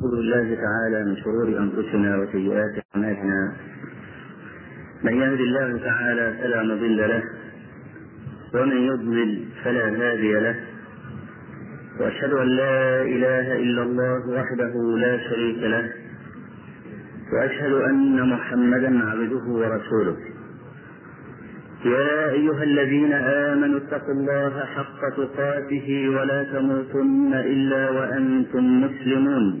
أعوذ بالله تعالى من شرور أنفسنا وسيئات أعمالنا. من يهد الله تعالى فلا مضل له ومن يضلل فلا هادي له. وأشهد أن لا إله إلا الله وحده لا شريك له وأشهد أن محمدا عبده ورسوله. يا أيها الذين آمنوا اتقوا الله حق تقاته ولا تموتن إلا وأنتم مسلمون.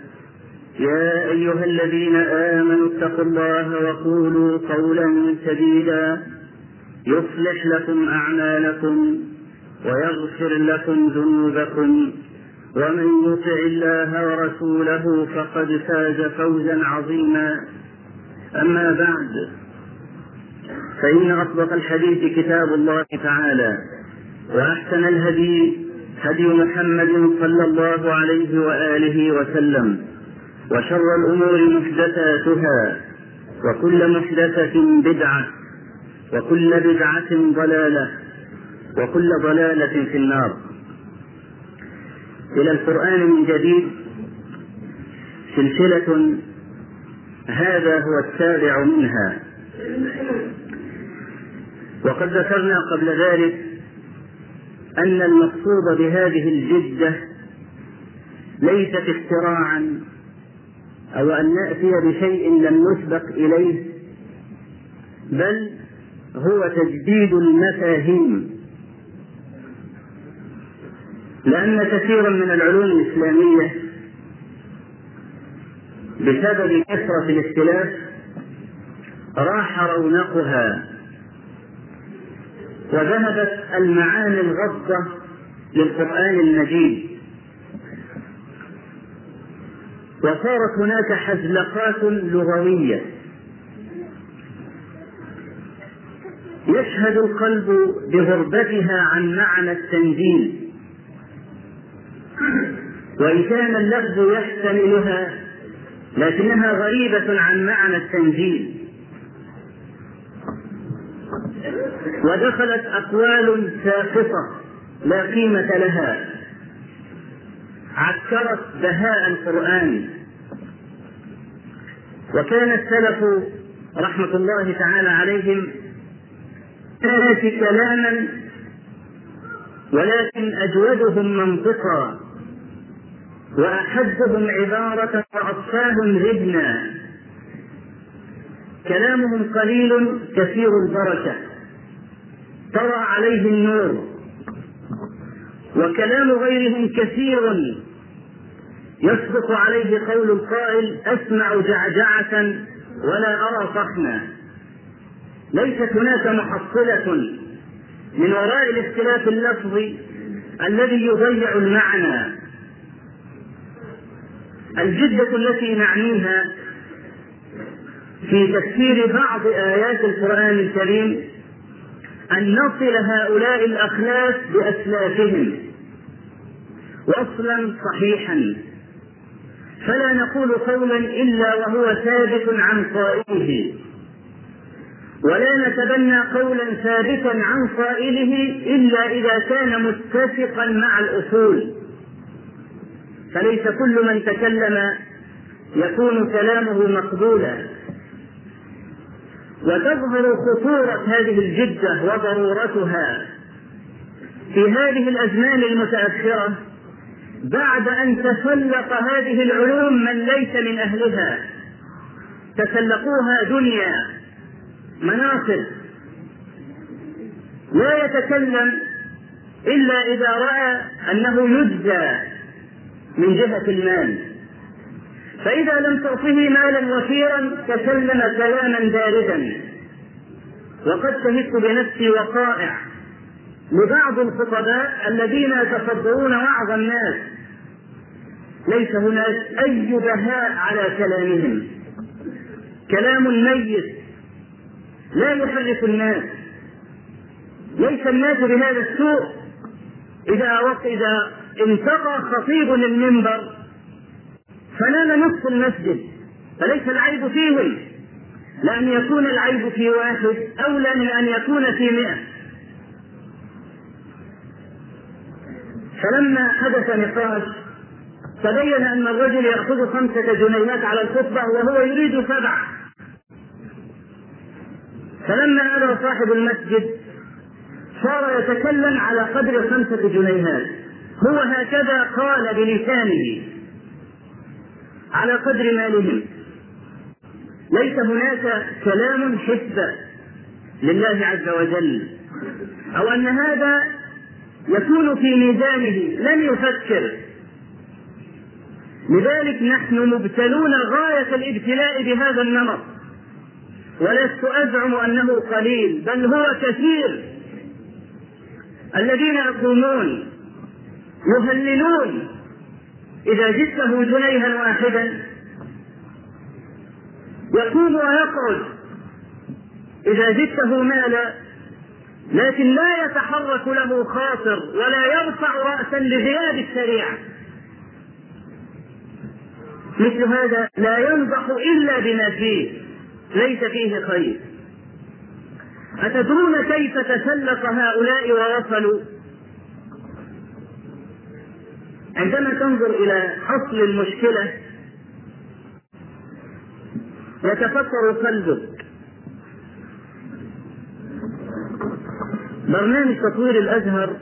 يا أيها الذين آمنوا اتقوا الله وقولوا قولا سديدا يصلح لكم أعمالكم ويغفر لكم ذنوبكم ومن يطع الله ورسوله فقد فاز فوزا عظيما. أما بعد فإن أصدق الحديث كتاب الله تعالى وأحسن الهدي هدي محمد صلى الله عليه وآله وسلم. وشر الأمور محدثاتها وكل محدثة بدعة وكل بدعة ضلالة وكل ضلالة في النار. إلى القرآن من جديد سلسلة هذا هو السابع منها. وقد ذكرنا قبل ذلك أن المقصود بهذه الجدة ليست اختراعا أو أن نأتي بشيء لم نسبق إليه بل هو تجديد المفاهيم. لأن كثيرا من العلوم الإسلامية بسبب كثرة الاختلاف راح رونقها وذهبت المعاني الغضة للقرآن المجيد. وصارت هناك حزلقات لغوية. يشهد القلب بغربتها عن معنى التنزيل. وإن كان اللفظ يحتملها لكنها غريبة عن معنى التنزيل. ودخلت أقوال ساقطة لا قيمة لها. عكرت بهاء القرآن. وكان السلف رحمة الله تعالى عليهم كانت كلاما ولكن أجودهم منطقا وأحدهم عبارة وأطفاهم ذبنا كلامهم قليل كثير البركة. ترى عليه النور. وكلام غيرهم كثير يصدق عليه قول القائل أسمع جعجعة ولا أرى صحنا ليست هناك محصلة من وراء الاختلاف اللفظي الذي يضيع المعنى. الجدة التي نعنيها في تفسير بعض آيات القرآن الكريم أن نصل هؤلاء الأخلاف بأسلافهم. وصلا صحيحا. فلا نقول قولا إلا وهو ثابت عن قائله. ولا نتبنى قولا ثابتا عن قائله إلا إذا كان متفقا مع الأصول. فليس كل من تكلم يكون كلامه مقبولا. وتظهر خطورة هذه الجدة وضرورتها في هذه الأزمان المتأخرة بعد أن تسلق هذه العلوم من ليس من أهلها. تسلقوها دنيا مناصب. لا يتكلم إلا إذا رأى أنه يجزى من جهة المال. فإذا لم تعطه مالا وفيرا تكلم كلاما باردا وقد شهدت بنفسي وقائع. لبعض الخطباء الذين يتصدرون وعظ الناس. ليس هناك أي بهاء على كلامهم. كلام ميت لا يحرك الناس. ليس الناس بهذا السوء. إذا إذا انتقى خطيب المنبر فنام نصف المسجد فليس العيب فيهم. لأن يكون العيب في واحد أولى من أن يكون في مئة. فلما حدث نقاش تبين أن الرجل يأخذ خمسة جنيهات على الخطبة وهو يريد سبعة. فلما أبى صاحب المسجد صار يتكلم على قدر خمسة جنيهات. هو هكذا قال بلسانه على قدر مالهم ليس هناك كلام حسبة لله عز وجل. أو أن هذا يكون في ميزانه. لن يفكر. لذلك نحن مبتلون غاية الابتلاء بهذا النمط. ولست أزعم أنه قليل بل هو كثير. الذين يقومون يهللون. إذا جئته جنيها واحدا يقوم ويقعد. إذا زدته مالا لكن لا يتحرك له خاطر ولا يرفع رأسا لغياب الشريعة. مثل هذا لا ينضح إلا بما فيه ليس فيه خير. أتدرون كيف تسلق هؤلاء ووصلوا عندما تنظر إلى أصل المشكلة يتفكر قلبك. برنامج تطوير الأزهر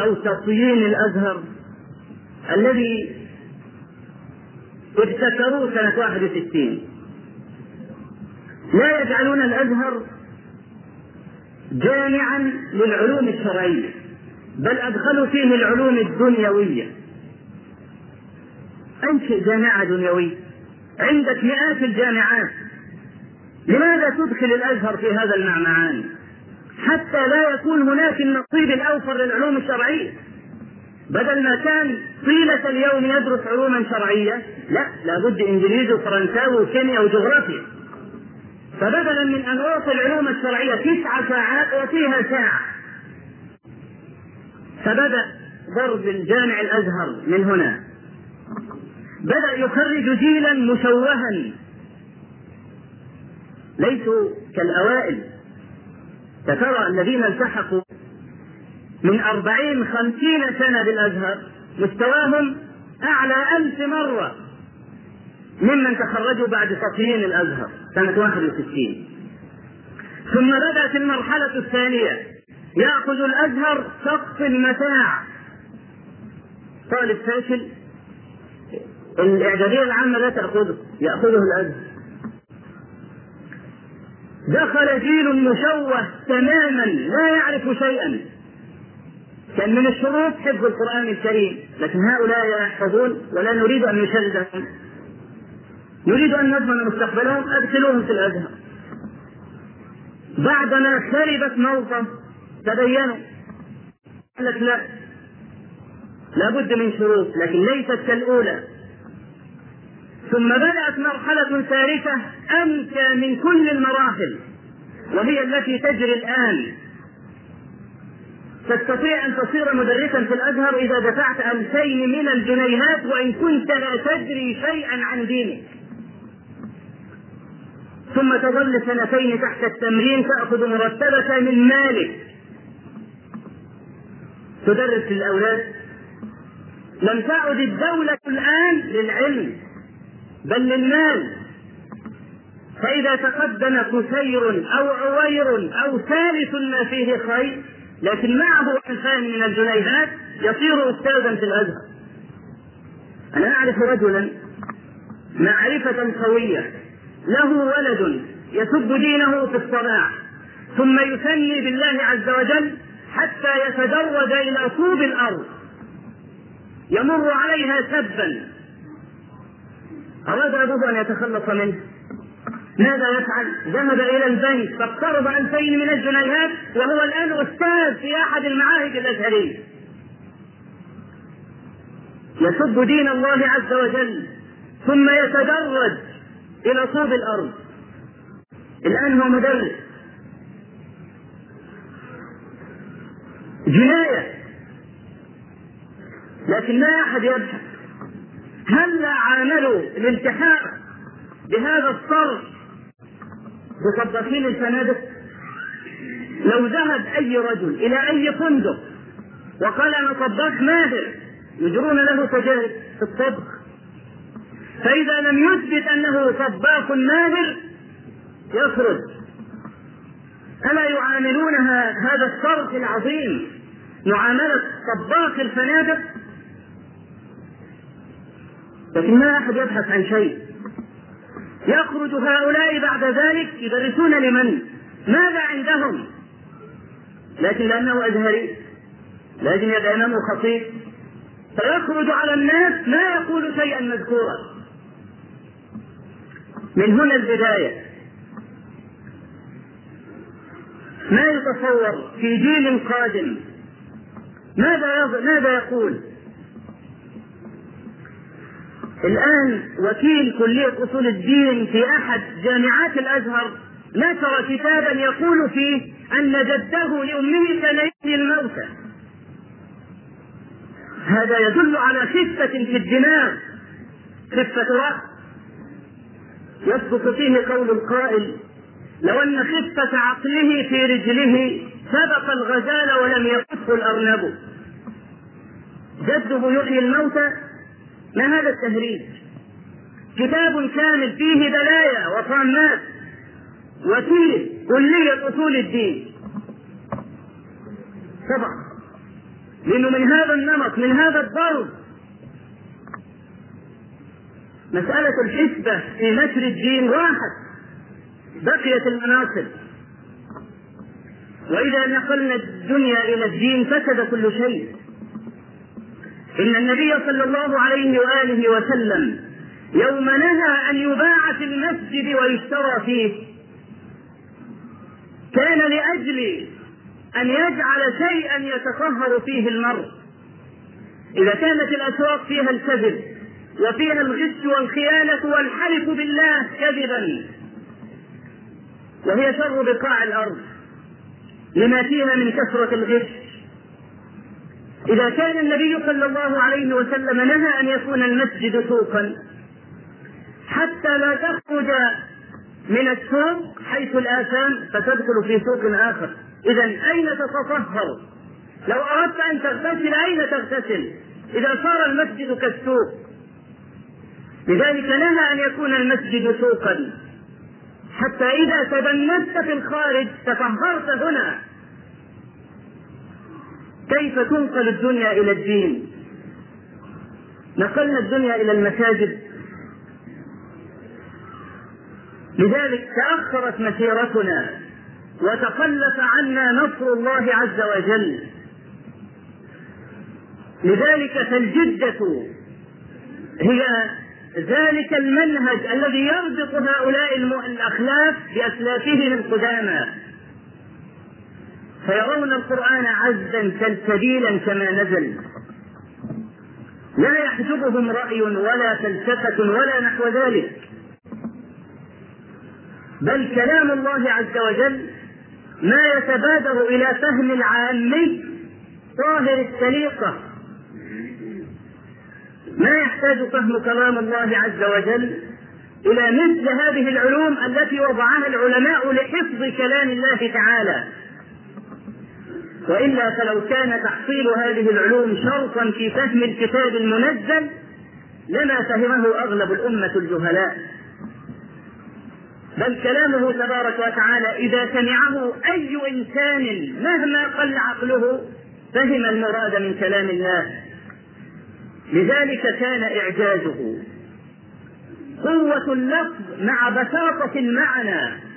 أو تطيين الأزهر الذي ابتكروه سنة 61 لا يجعلون الأزهر جامعا للعلوم الشرعية بل أدخلوا فيه العلوم الدنيوية. انشئ جامعة دنيوية عندك مئات الجامعات. لماذا تدخل الأزهر في هذا المعمعان؟ حتى لا يكون هناك النصيب الأوفر للعلوم الشرعية. بدل ما كان طيلة اليوم يدرس علوما شرعية لا لابد إنجليزي وفرنساوي وكيمياء وجغرافيا. فبدلا من أن أعطي العلوم الشرعية تسع ساعات اعطيها ساعة. فبدأ ضرب الجامع الأزهر من هنا. بدأ يخرج جيلا مشوها. ليسوا كالأوائل. فترى الذين التحقوا من أربعين خمسين سنة بالأزهر مستواهم أعلى ألف مرة ممن تخرجوا بعد تطهير الأزهر سنة 61 ثم بدأت المرحلة الثانية. يأخذ الأزهر سقف المتاع. طالب فاشل. الإعدادية العامة لا تأخذه يأخذه الأزهر. دخل جيل مشوه تماما لا يعرف شيئا. كان من الشروط حفظ القرآن الكريم. لكن هؤلاء يحفظون ولا نريد أن نشردهم نريد أن نضمن مستقبلهم. أدخلوهم في الأزهر. بعدما خربت موقف تبينوا. قال لك لا. لابد من شروط لكن ليست كالأولى. ثم بدأت مرحلة ثالثة أمكى من كل المراحل وهي التي تجري الآن. تستطيع أن تصير مدرسا في الأزهر إذا دفعت ألفين من الجنيهات وإن كنت لا تدري شيئا عن دينك. ثم تظل سنتين تحت التمرين تأخذ مرتبك من مالك. تدرس للأولاد. لم تعد الدولة الآن للعلم بل للمال. فإذا تقدم كسير أو عوير أو ثالث ما فيه خير لكن معه ألفان من الجنيهات يصير أستاذا في الأزهر. أنا أعرف رجلا معرفة قوية. له ولد يسب دينه في الصلاة ثم يثني بالله عز وجل حتى يتدرج إلى طوب الأرض. يمر عليها سبا. أراد أبوه أن يتخلص منه؟ ماذا يفعل؟ ذهب إلى البنك فاقترض ألفين من الجنيهات وهو الآن أستاذ في أحد المعاهد الأزهرية. يسب دين الله عز وجل ثم يتدرج إلى طوب الأرض. الآن هو مدرس. جناية. لكن ما أحد يبحث هل عاملوا الانتحار بهذا الصرف بطباخين الفنادق؟ لو ذهب أي رجل إلى أي فندق وقال أنا طباخ ماهر يجرون له تجارب في الطبخ. فإذا لم يثبت أنه طباخ ماهر يخرج. ألا يعاملونها هذا الصرف العظيم معاملة طباخ الفنادق؟ لكن ما أحد يبحث عن شيء. يخرج هؤلاء بعد ذلك يدرسون لمن؟ ماذا عندهم؟ لكن لأنه أزهري لكن لأنه خطيب فيخرج على الناس ما يقول شيئا مذكورا من هنا البداية ما يتصور في جيل قادم ماذا ماذا يقول؟ الآن وكيل كلية أصول الدين في أحد جامعات الأزهر نشر كتابا يقول فيه أن جده لأمه كان يحيي الموتى. هذا يدل على خفة في الدماغ. خفة رأس. يثبت فيه قول القائل لو أن خفة عقله في رجله سبق الغزال ولم يقصه الأرنب. جده يحيي الموتى ما هذا التهريج كتاب كامل فيه بلايا وطامات وكيل كلية أصول الدين. طبعا. لأنه من هذا النمط من هذا الضرب مسألة الحسبة في نشر الدين واحد بقيت المناصب. وإذا نقلنا الدنيا إلى الدين فسد كل شيء. إن النبي صلى الله عليه وآله وسلم يوم نهى أن يباع في المسجد ويشترى فيه كان لأجل أن يجعل شيئا يتطهر فيه المرء. إذا كانت الأسواق فيها الكذب وفيها الغش والخيانة والحلف بالله كذبا وهي شر بقاع الأرض لما فيها من كثرة الغش إذا كان النبي صلى الله عليه وسلم نهى أن يكون المسجد سوقا حتى لا تخرج من السوق حيث الآثام فتدخل في سوق آخر إذا أين تتطهر؟ لو أردت أن تغتسل أين تغتسل؟ إذا صار المسجد كالسوق لذلك نهى أن يكون المسجد سوقا حتى إذا تبنست في الخارج تطهرت هنا كيف تنقل الدنيا إلى الدين؟ نقلنا الدنيا إلى المساجد. لذلك تأخرت مسيرتنا وتخلف عنا نصر الله عز وجل. لذلك فالجدة هي ذلك المنهج الذي يربط هؤلاء الأخلاف بأسلافهم القدامى. فيرون القرآن عزا سلسبيلا كما نزل. لا يحجبهم رأي ولا فلسفة ولا نحو ذلك. بل كلام الله عز وجل ما يتبادر إلى فهم العامي ظاهر السليقة. ما يحتاج فهم كلام الله عز وجل إلى مثل هذه العلوم التي وضعها العلماء لحفظ كلام الله تعالى. وإلا فلو كان تحصيل هذه العلوم شرطا في فهم الكتاب المنزل لما فهمه أغلب الأمة الجهلاء. بل كلامه تبارك وتعالى إذا سمعه أي إنسان مهما قل عقله فهم المراد من كلام الله. لذلك كان إعجازه قوة اللفظ مع بساطة المعنى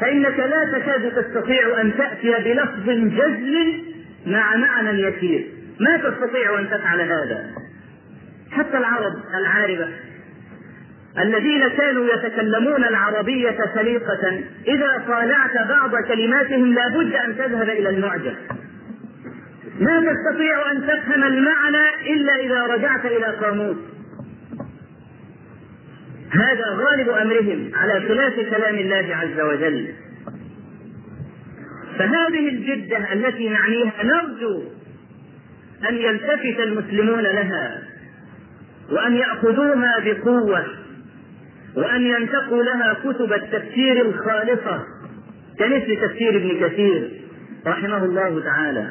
فإنك لا تكاد تستطيع أن تأتي بلفظ جزل مع معنى يسير. ما تستطيع أن تفعل هذا. حتى العرب العاربة الذين كانوا يتكلمون العربية سليقة إذا طالعت بعض كلماتهم لابد أن تذهب إلى المعجم. ما تستطيع أن تفهم المعنى إلا إذا رجعت إلى قاموس. هذا غالب أمرهم على خلاف كلام الله عز وجل. فهذه الجدة التي نعنيها نرجو أن يلتفت المسلمون لها وأن يأخذوها بقوة وأن ينتقوا لها كتب التفسير الخالصة كمثل تفسير ابن كثير رحمه الله تعالى.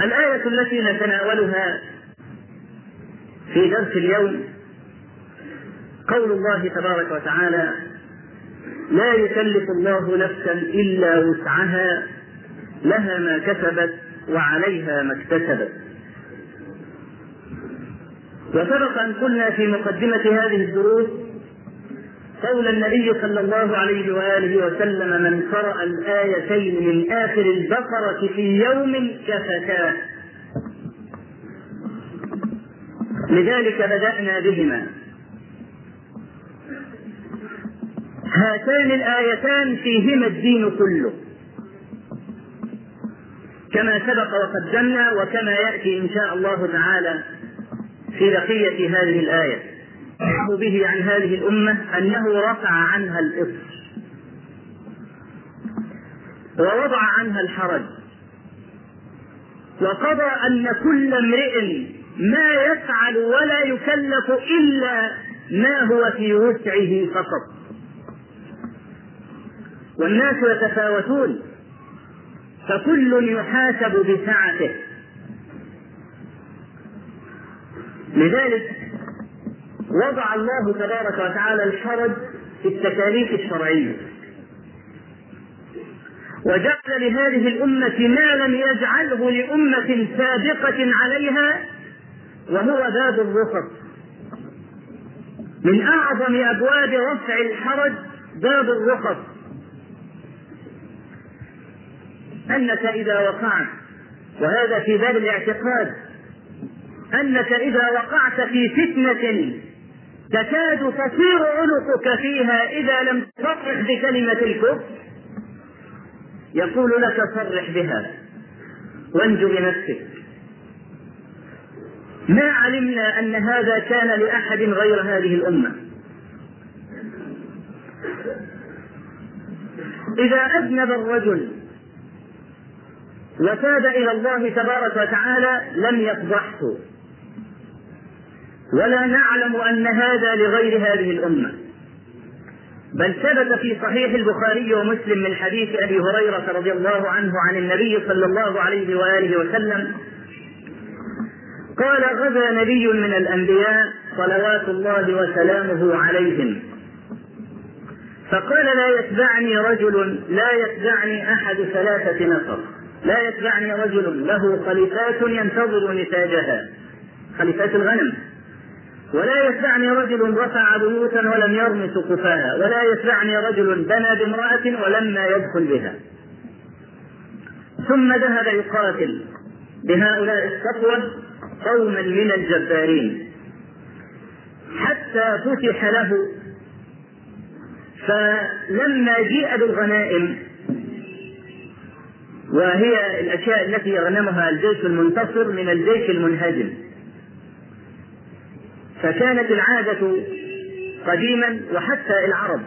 الآية التي نتناولها في درس اليوم قول الله تبارك وتعالى لا يكلف الله نفسا إلا وسعها لها ما كسبت وعليها ما اكتسبت. وسبق أن قلنا في مقدمة هذه الدروس قول النبي صلى الله عليه وآله وسلم من قرأ الآيتين من آخر البقرة في يوم كفتاه لذلك بدأنا بهما. هاتان الآيتان فيهما الدين كله. كما سبق وقدمنا وكما يأتي إن شاء الله تعالى في بقية هذه الآية. به عن هذه الأمة أنه رفع عنها الإصر. ووضع عنها الحرج. وقضى أن كل امرئ ما يفعل ولا يكلف إلا ما هو في وسعه فقط. والناس يتفاوتون فكل يحاسب بسعته. لذلك وضع الله تبارك وتعالى الحرج في التكاليف الشرعية. وجعل لهذه الأمة ما لم يجعله لأمة سابقة عليها وهو باب الرخص. من أعظم أبواب رفع الحرج باب الرخص. أنك إذا وقعت وهذا في باب الاعتقاد أنك إذا وقعت في فتنة تكاد تصير عنقك فيها إذا لم تصرح بكلمة الكفر. يقول لك صرح بها وانجو بنفسك. ما علمنا أن هذا كان لأحد غير هذه الأمة. إذا أذنب الرجل وتاب إلى الله تبارك وتعالى لم يفضحه. ولا نعلم أن هذا لغير هذه الأمة. بل ثبت في صحيح البخاري ومسلم من حديث أبي هريرة رضي الله عنه عن النبي صلى الله عليه وآله وسلم قال غزا نبي من الأنبياء صلوات الله وسلامه عليهم. فقال لا يتبعني رجل لا يتبعني أحد ثلاثة نفر. لا يتبعني رجل له خليفات ينتظر نتاجها خليفات الغنم. ولا يتبعني رجل رفع بيوتا ولم يرم سقفها ولا يتبعني رجل بنى بامرأة ولما يدخل بها. ثم ذهب يقاتل بهؤلاء الصفوة قوما من الجبارين. حتى فتح له. فلما جيء بالغنائم وهي الأشياء التي يغنمها الجيش المنتصر من الجيش المنهزم. فكانت العادة قديما وحتى العرب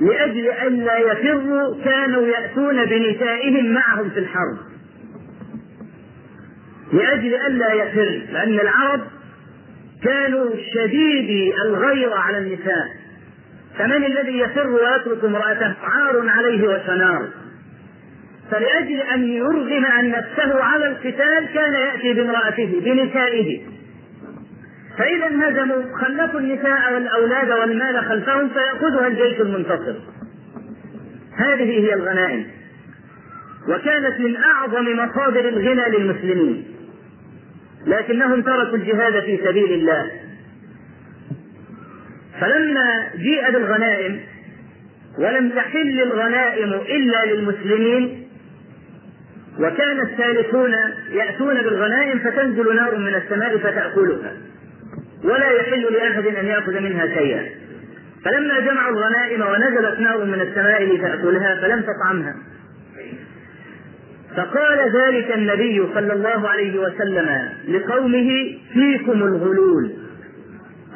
لأجل ألا يفروا كانوا يأتون بنسائهم معهم في الحرب. لأجل ألا يفر لأن العرب كانوا شديدي الغيرة على النساء. فمن الذي يفر ويترك امرأته عار عليه وشنار؟ فلأجل أن يرغم عن نفسه على القتال كان يأتي بامرأته بنسائه. فإذا انهزموا خلفوا النساء والأولاد والمال خلفهم فيأخذها الجيش المنتصر. هذه هي الغنائم. وكانت من أعظم مصادر الغنى للمسلمين. لكنهم تركوا الجهاد في سبيل الله. فلما جيء بالغنائم ولم تحل الغنائم إلا للمسلمين وكان الثالثون يأتون بالغنائم فتنزل نار من السماء فتأكلها ولا يحل لأحد أن يأخذ منها شيئا. فلما جمعوا الغنائم ونزلت نار من السماء لتأكلها فلم تطعمها. فقال ذلك النبي صلى الله عليه وسلم لقومه فيكم الغلول.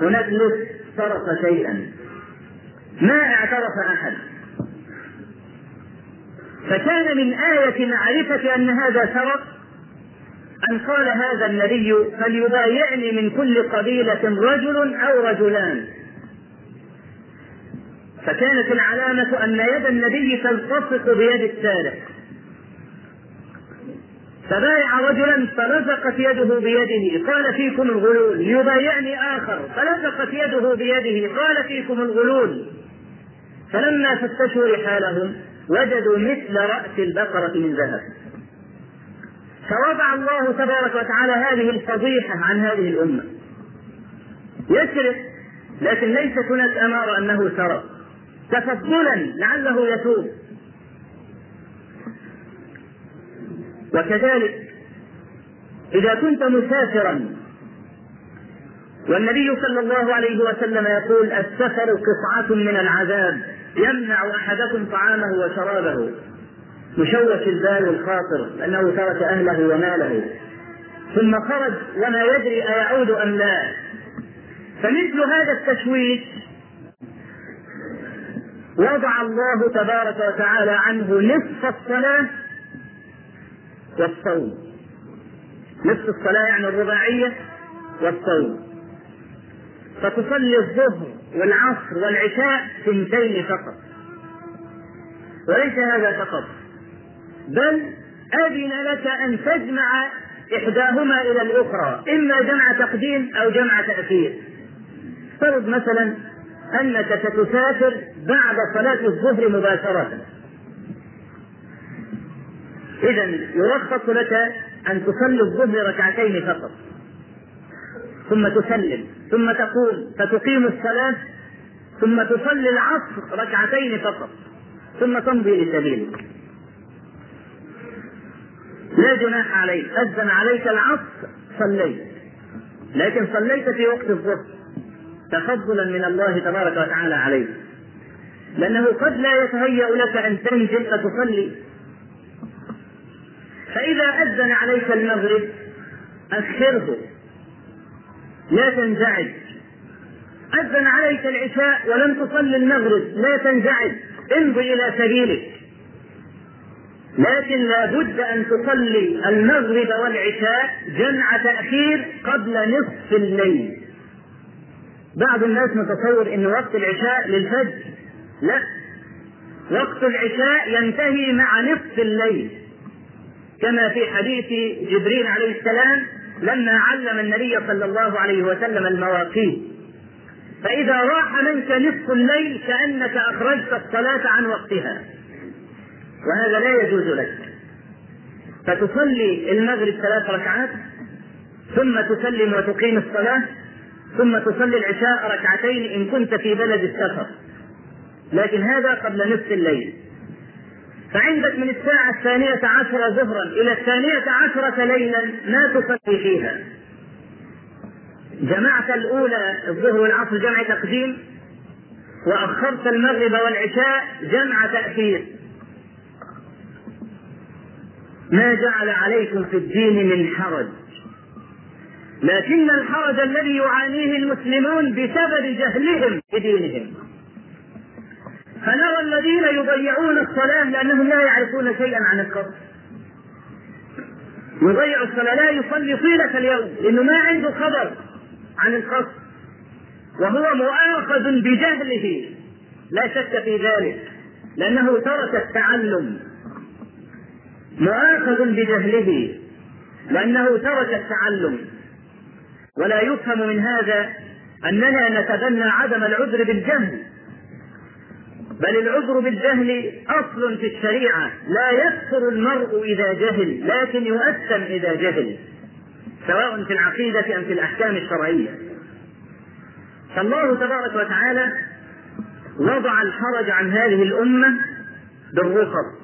هناك لص سرق شيئا. ما اعترف أحد. فكان من آية معرفة أن هذا سرق أن قال هذا النبي فليبايعني من كل قبيلة رجل أو رجلان. فكانت العلامة أن يد النبي تلتصق بيد السارق. فبايع رجلا فلصقت يده بيده قال فيكم الغلول. ليبايعني آخر فلصقت يده بيده قال فيكم الغلول. فلما فتشوا رحالهم وجدوا مثل رأس البقرة من ذهب. فوضع الله تبارك وتعالى هذه الفضيحة عن هذه الأمة. يسرق لكن ليست هناك أمارة أنه سرق. تفضلا لعله يتوب. وكذلك إذا كنت مسافرا والنبي صلى الله عليه وسلم يقول السفر قطعة من العذاب يمنع أحدكم طعامه وشرابه. مشوش البال والخاطر لأنه ترك أهله وماله. ثم خرج وما يدري أيعود أم لا. فمثل هذا التشويش وضع الله تبارك وتعالى عنه نصف الصلاة والصوم. نصف الصلاة يعني الرباعية والصوم. فتصلي الظهر والعصر والعشاء ثنتين فقط. وليس هذا فقط. بل أذن لك أن تجمع إحداهما إلى الأخرى إما جمع تقديم أو جمع تأخير. فرض مثلا أنك ستسافر بعد صلاة الظهر مباشرة. إذا يرخص لك أن تصلي الظهر ركعتين فقط. ثم تسلم ثم تقوم فتقيم الصلاة ثم تصلي العصر ركعتين فقط. ثم تمضي لسبيلك لا جناح عليك أذن عليك العصر صليت. لكن صليت في وقت الظهر تفضلا من الله تبارك وتعالى عليك لأنه قد لا يتهيأ لك أن تنزل فتصلي. فإذا أذن عليك المغرب أخره لا تنزعج. أذن عليك العشاء ولم تصلي المغرب لا تنزعج. امضي إلى سبيلك. لكن لا بد أن تصلي المغرب والعشاء جمع تأخير قبل نصف الليل. بعض الناس متصور أن وقت العشاء للفجر. لا. وقت العشاء ينتهي مع نصف الليل. كما في حديث جبريل عليه السلام لما علم النبي صلى الله عليه وسلم المواقيت. فإذا راح منك نصف الليل كأنك أخرجت الصلاة عن وقتها. وهذا لا يجوز لك. فتصلي المغرب ثلاث ركعات ثم تسلم وتقيم الصلاة ثم تصلي العشاء ركعتين إن كنت في بلد السفر. لكن هذا قبل نصف الليل. فعندك من الساعة الثانية عشرة ظهرا إلى الثانية عشرة ليلا ما تصلي فيها. جمعت الأولى الظهر والعصر جمع تقديم وأخرت المغرب والعشاء جمع تأخير. ما جعل عليكم في الدين من حرج. لكن الحرج الذي يعانيه المسلمون بسبب جهلهم بدينهم فنرى الذين يضيعون الصلاة لأنهم لا يعرفون شيئا عن القصر يضيع الصلاة لا يصلي طيلة اليوم لأنه ما عنده خبر عن القصر وهو مؤاخذ بجهله. لا شك في ذلك لأنه ترك التعلم. مؤاخذ بجهله لأنه ترك التعلم. ولا يفهم من هذا أننا نتبنى عدم العذر بالجهل. بل العذر بالجهل أصل في الشريعة. لا يكفر المرء إذا جهل لكن يؤثم إذا جهل سواء في العقيدة أم في الأحكام الشرعية. فالله تبارك وتعالى وضع الحرج عن هذه الأمة بالرخص.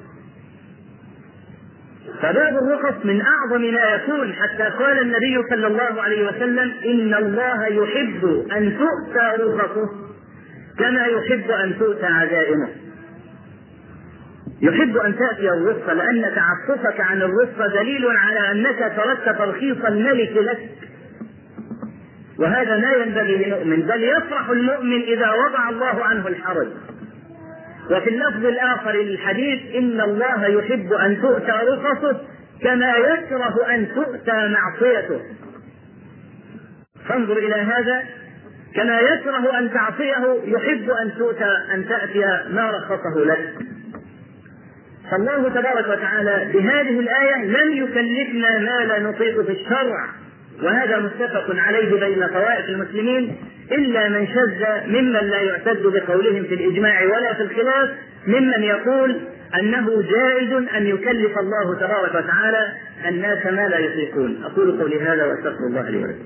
فباب الرخص من أعظم ما يكون حتى قال النبي صلى الله عليه وسلم إن الله يحب أن تؤتى رخصه. كما يحب أن تؤتى عزائمه. يحب أن تأتي الرخصه لأن تعففك عن الرخصه دليل على أنك تركت ترخيص الملك لك. وهذا ما ينبغي للمؤمن بل يفرح المؤمن إذا وضع الله عنه الحرج. وفي اللفظ الآخر للحديث إن الله يحب أن تؤتى رخصه كما يكره أن تؤتى معصيته. فانظر إلى هذا. كما يكره أن تعصيه يحب أن تؤتى أن تأتي ما رخصه لك. فالله تبارك وتعالى بهذه الآية لم يكلفنا ما لا نطيق في الشرع وهذا متفق عليه بين طوائف المسلمين إلا من شذ ممن لا يعتد بقولهم في الإجماع ولا في الخلاف ممن يقول أنه جائز أن يكلف الله تبارك وتعالى الناس ما لا يطيقون. أقول قولي هذا وأستغفر الله لي ولكم.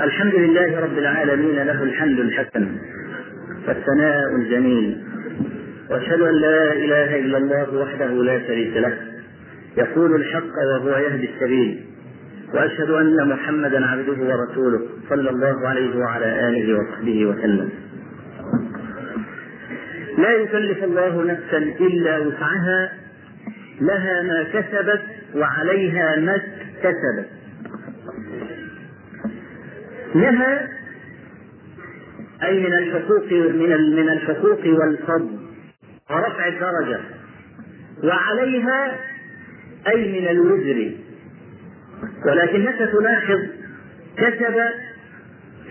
الحمد لله رب العالمين له الحمد الحسن والثناء الجميل. وأشهد أن لا إله إلا الله وحده لا شريك له يقول الحق وهو يهدي السبيل. وأشهد أن محمدا عبده ورسوله صلى الله عليه وعلى آله وصحبه وسلم. لا يكلف الله نفسا إلا وسعها لها ما كسبت وعليها ما اكتسبت. لها أي من الحقوق من من الحقوق والفضل ورفع الدرجة. وعليها أي من الوزر. ولكنك تلاحظ كسب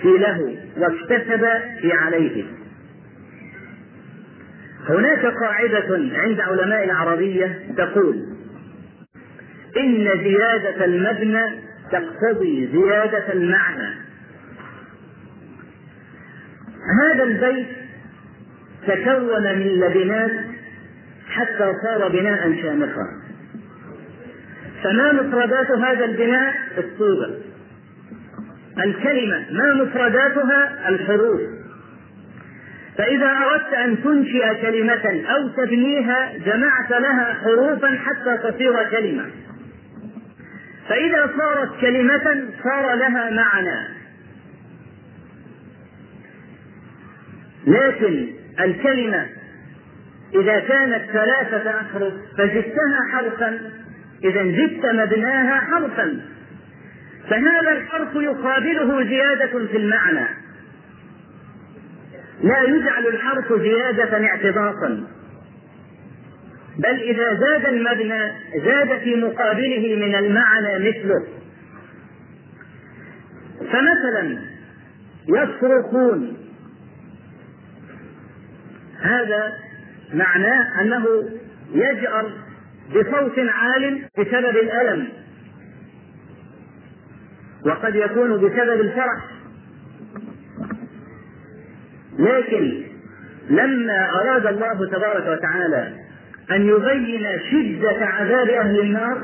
في له واكتسب في عليه. هناك قاعدة عند علماء العربية تقول إن زيادة المبنى تقتضي زيادة المعنى. هذا البيت تكون من لبنات حتى صار بناء شامخا. فما مفردات هذا البناء؟ الصوبة. الكلمة ما مفرداتها؟ الحروف. فإذا أردت أن تنشئ كلمة أو تبنيها جمعت لها حروفا حتى تصير كلمة. فإذا صارت كلمة صار لها معنى. لكن الكلمة إذا كانت ثلاثة أحرف فزدتها حرفا. إذا زدت مبناها حرفا. فهذا الحرف يقابله زيادة في المعنى. لا يجعل الحرف زيادة اعتباطا. بل إذا زاد المبنى زاد في مقابله من المعنى مثله. فمثلا يصرخون. هذا معناه أنه يجأر بصوت عال بسبب الألم. وقد يكون بسبب الفرح. لكن لما أراد الله تبارك وتعالى أن يبين شدة عذاب أهل النار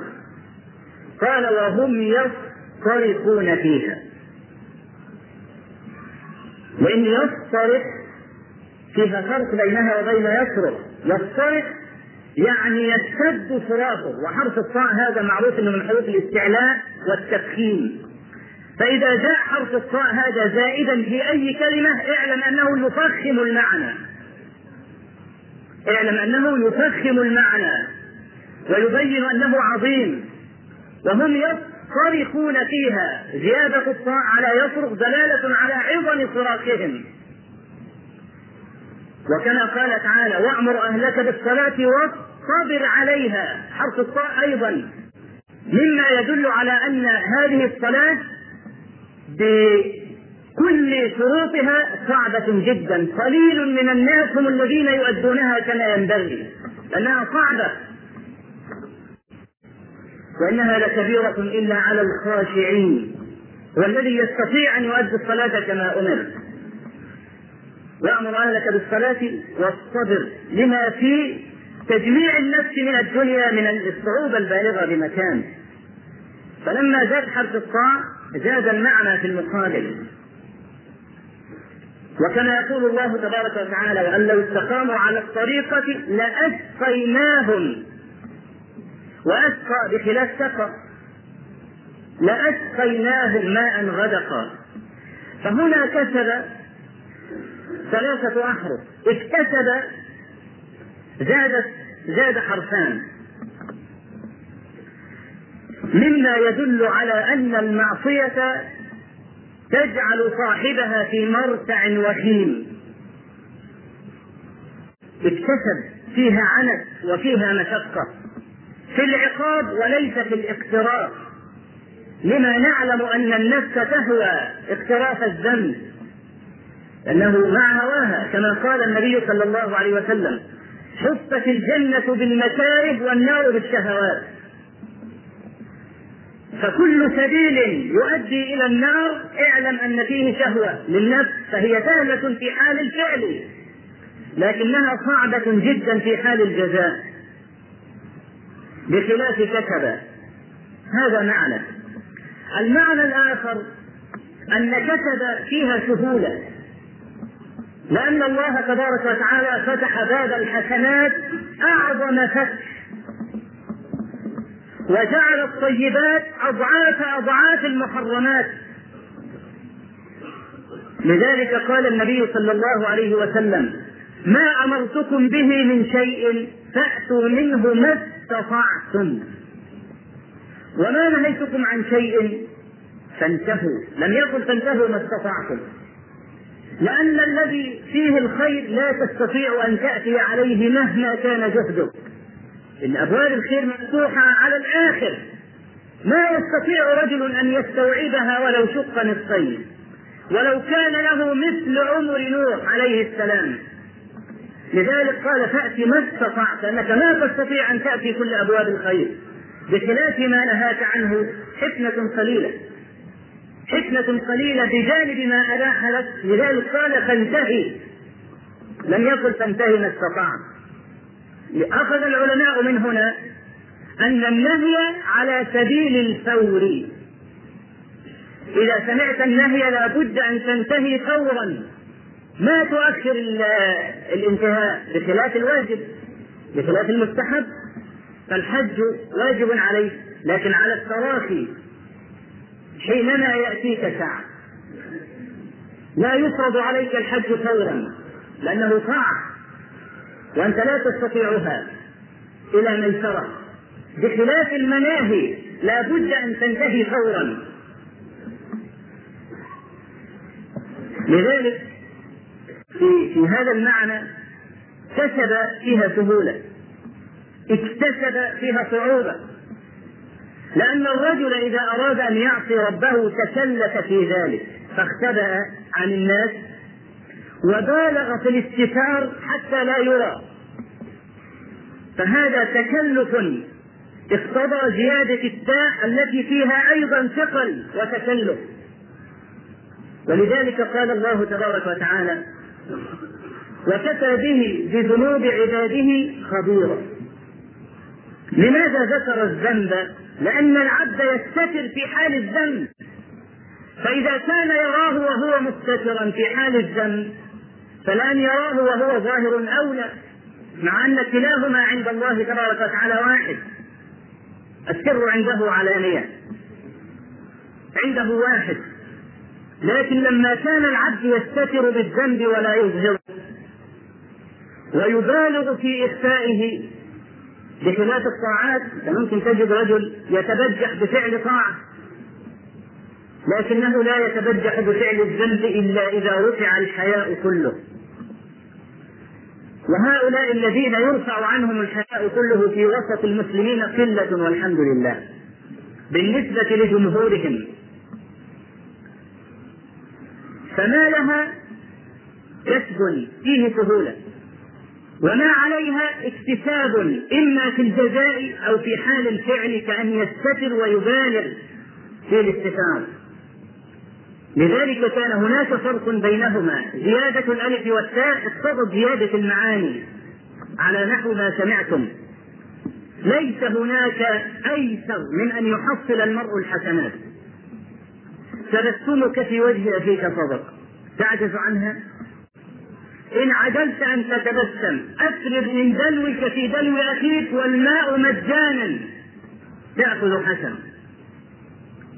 قال وهم يصطرخون فيها. لأن يصطرخ فيها فرق بينها وبين يصرخ. يصطرخ يعني يشتد صراخه وحرف الصاء هذا معروف إنه من حروف الاستعلاء والتفخيم فإذا جاء حرف الصاء هذا زائدا في أي كلمة اعلم أنه يفخم المعنى. اعلم أنه يفخم المعنى ويبين أنه عظيم. وهم يصرخون فيها. زيادة الصاء على يصرخ دلالة على عظم صراخهم. وكما قال تعالى وأمر أهلك بالصلاة واصطبر عليها حرف الصاء أيضا. مما يدل على أن هذه الصلاة بكل شروطها صعبة جدا قليل من الناس هم الذين يؤدونها كما ينبغي لأنها صعبة. وإنها لكبيرة إلا على الخاشعين والذي يستطيع أن يؤدي الصلاة كما أمر. وأمر أهلك بالصلاة واصطبر لما في تجميع النفس من الدنيا من الصعوبة البالغة بمكان. فلما زاد حرف الطاء زاد المعنى في المقابل. وكما يقول الله تبارك وتعالى وأن لو استقاموا على الطريقة لأسقيناهم. وأسقى بخلاف سقى. لأسقيناهم ماء غدقا. فهنا كسب ثلاثة أحرف. اكتسب زادت زاد حرفان. مما يدل على أن المعصية تجعل صاحبها في مرتع وخيم. اكتسب فيها عنت وفيها مشقة. في العقاب وليس في الاقتراف. لما نعلم أن النفس تهوى اقتراف الذنب. أنه مع هواها كما قال النبي صلى الله عليه وسلم حفت الجنة بالمكاره والنار بالشهوات. فكل سبيل يؤدي إلى النار اعلم أن فيه شهوة للنفس فهي سهلة في حال الفعل لكنها صعبة جدا في حال الجزاء. بخلاف كتب. هذا معنى. المعنى الآخر أن كتب فيها سهولة. لأن الله تبارك وتعالى فتح باب الحسنات أعظم فتح وجعل الطيبات أضعاف أضعاف المحرمات. لذلك قال النبي صلى الله عليه وسلم ما أمرتكم به من شيء فأتوا منه ما استطعتم. وما نهيتكم عن شيء فانتهوا. لم يقل فانتهوا ما استطعتم. لأن الذي فيه الخير لا تستطيع أن تأتي عليه مهما كان جهدك إن أبواب الخير مفتوحة على الآخر. ما يستطيع رجل أن يستوعبها ولو شق نصفين. ولو كان له مثل عمر نوح عليه السلام. لذلك قال فأتي ما استطعت. أنك ما تستطيع أن تأتي كل أبواب الخير. بخلاف ما نهاك عنه حكمة قليلة. حكمة قليلة بجانب ما أباح لك. لذلك قال فانتهي. لم يقل فانتهي ما استطعت. أخذ العلماء من هنا أن النهي على سبيل الفور. إذا سمعت النهي لابد أن تنتهي فورا. ما تؤخر الانتهاء بخلاف الواجب بخلاف المستحب. فالحج واجب عليك لكن على التراخي حينما يأتيك ساعة. لا يفرض عليك الحج فورا لأنه طاعة وأنت لا تستطيعها إلى ميسرة بخلاف المناهي لا بد أن تنتهي فورا. لذلك في, في هذا المعنى كسب فيها سهولة. اكتسب فيها صعوبة. لأن الرجل إذا أراد أن يعصي ربه تكلف في ذلك فاختبأ عن الناس وبالغ في الاستتار حتى لا يرى. فهذا تكلف اقتضى زيادة التاء التي فيها أيضا ثقل وتكلف. ولذلك قال الله تبارك وتعالى وكفى به بذنوب عباده خبيرا. لماذا ذكر الذنب؟ لأن العبد يستتر في حال الذنب. فإذا كان يراه وهو مستترا في حال الذنب فلأن يراه وهو ظاهر أولى مع أن كلاهما عند الله تبارك وتعالى واحد. السر عنده علانية. عنده واحد. لكن لما كان العبد يستتر بالذنب ولا يظهر ويبالغ في إخفائه بخلاف الطاعات فممكن تجد رجل يتبجح بفعل طاعة. لكنه لا يتبجح بفعل الذنب إلا إذا رفع الحياء كله. وهؤلاء الذين يرفع عنهم الحياء كله في وسط المسلمين قلة والحمد لله. بالنسبة لجمهورهم. فما لها كسب فيه سهولة. وما عليها اكتساب إما في الجزاء أو في حال الفعل كأن يستتر ويبالغ في الاستتار. لذلك كان هناك فرق بينهما. زيادة الألف والتاء اقتضت زيادة المعاني. على نحو ما سمعتم. ليس هناك أيسر من أن يحصل المرء الحسنات. تبسمك في وجه أخيك صدق تعجز عنها. إن عجزت أن تتبسم أفرغ من دلوك في دلو أخيك والماء مجانا. تأخذ حسن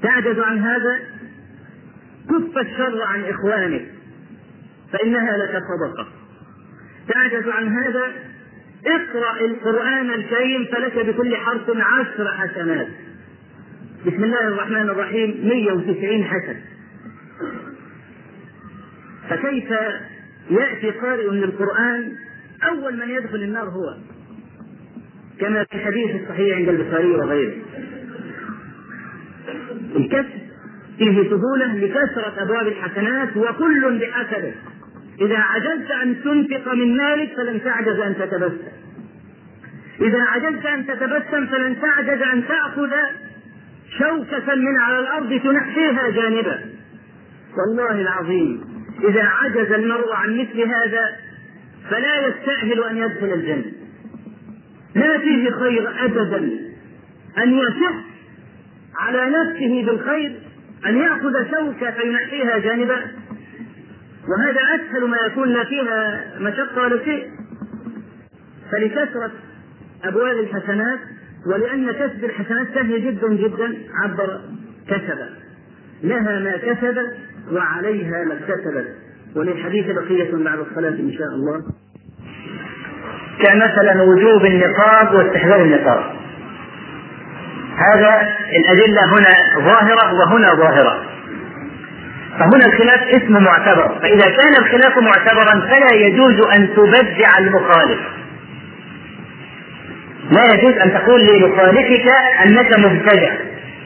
تعجز عن هذا؟ كف الشر عن إخوانك فإنها لك صدقة. تعجز عن هذا اقرأ القرآن الكريم فلك بكل حرف عشر حسنات. بسم الله الرحمن الرحيم 190 حسن. فكيف يأتي قارئ للقرآن؟ أول من يدخل النار هو كما في الحديث الصحيح عند البخاري وغيره. الكسب فيه سهولة لكثرة أبواب الحسنات وكل بحسبه إذا عجزت أن تنفق من مالك فلن تعجز أن تتبسم. إذا عجزت أن تتبسم فلن تعجز أن تأخذ شوكة من على الأرض تنحيها جانبا. والله العظيم إذا عجز المرء عن مثل هذا فلا يستأهل أن يدخل الجنة. لا فيه خير أبدا أن يصح على نفسه بالخير أن يأخذ شوكة فينحيها جانبا. وهذا أسهل ما يكون لا فيها مشقة ولا شيء. فلكثرة أبواب الحسنات ولأن كسب الحسنات سهل جدا جدا عبر كسب. لها ما كسبت وعليها ما اكتسبت وللحديث بقية بعد الصلاة إن شاء الله. كمثلا وجوب النقاب واستحباب النقاب. هذا الأدلة هنا ظاهرة وهنا ظاهرة. فهنا الخلاف اسم معتبر. فإذا كان الخلاف معتبرا فلا يجوز أن تبدع المخالف. لا يجوز أن تقول لمخالفك أنك مبتدع.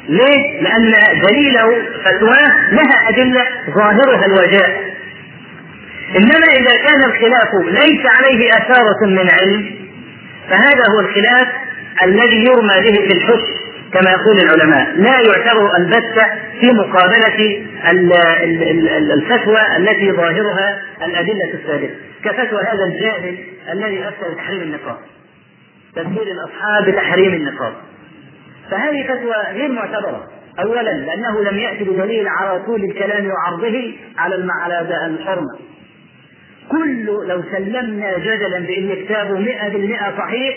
ليه؟ لأن دليله فتواه لها أدلة ظاهرها الوجاء. إنما إذا كان الخلاف ليس عليه أثارة من علم فهذا هو الخلاف الذي يرمى به في الحكم. كما يقول العلماء لا يعتبر البتة في مقابلة الفتوى التي ظاهرها الأدلة السابقة. كفتوى هذا الجاهل الذي أفتى بتحريم النقاب. تفسير الأصحاب بتحريم النقاب. فهذه فتوى غير معتبرة. أولا لأنه لم يأتي بدليل على طول الكلام وعرضه على على الحرمة. كل لو سلمنا جدلا بأن كتابه مئة بالمئة صحيح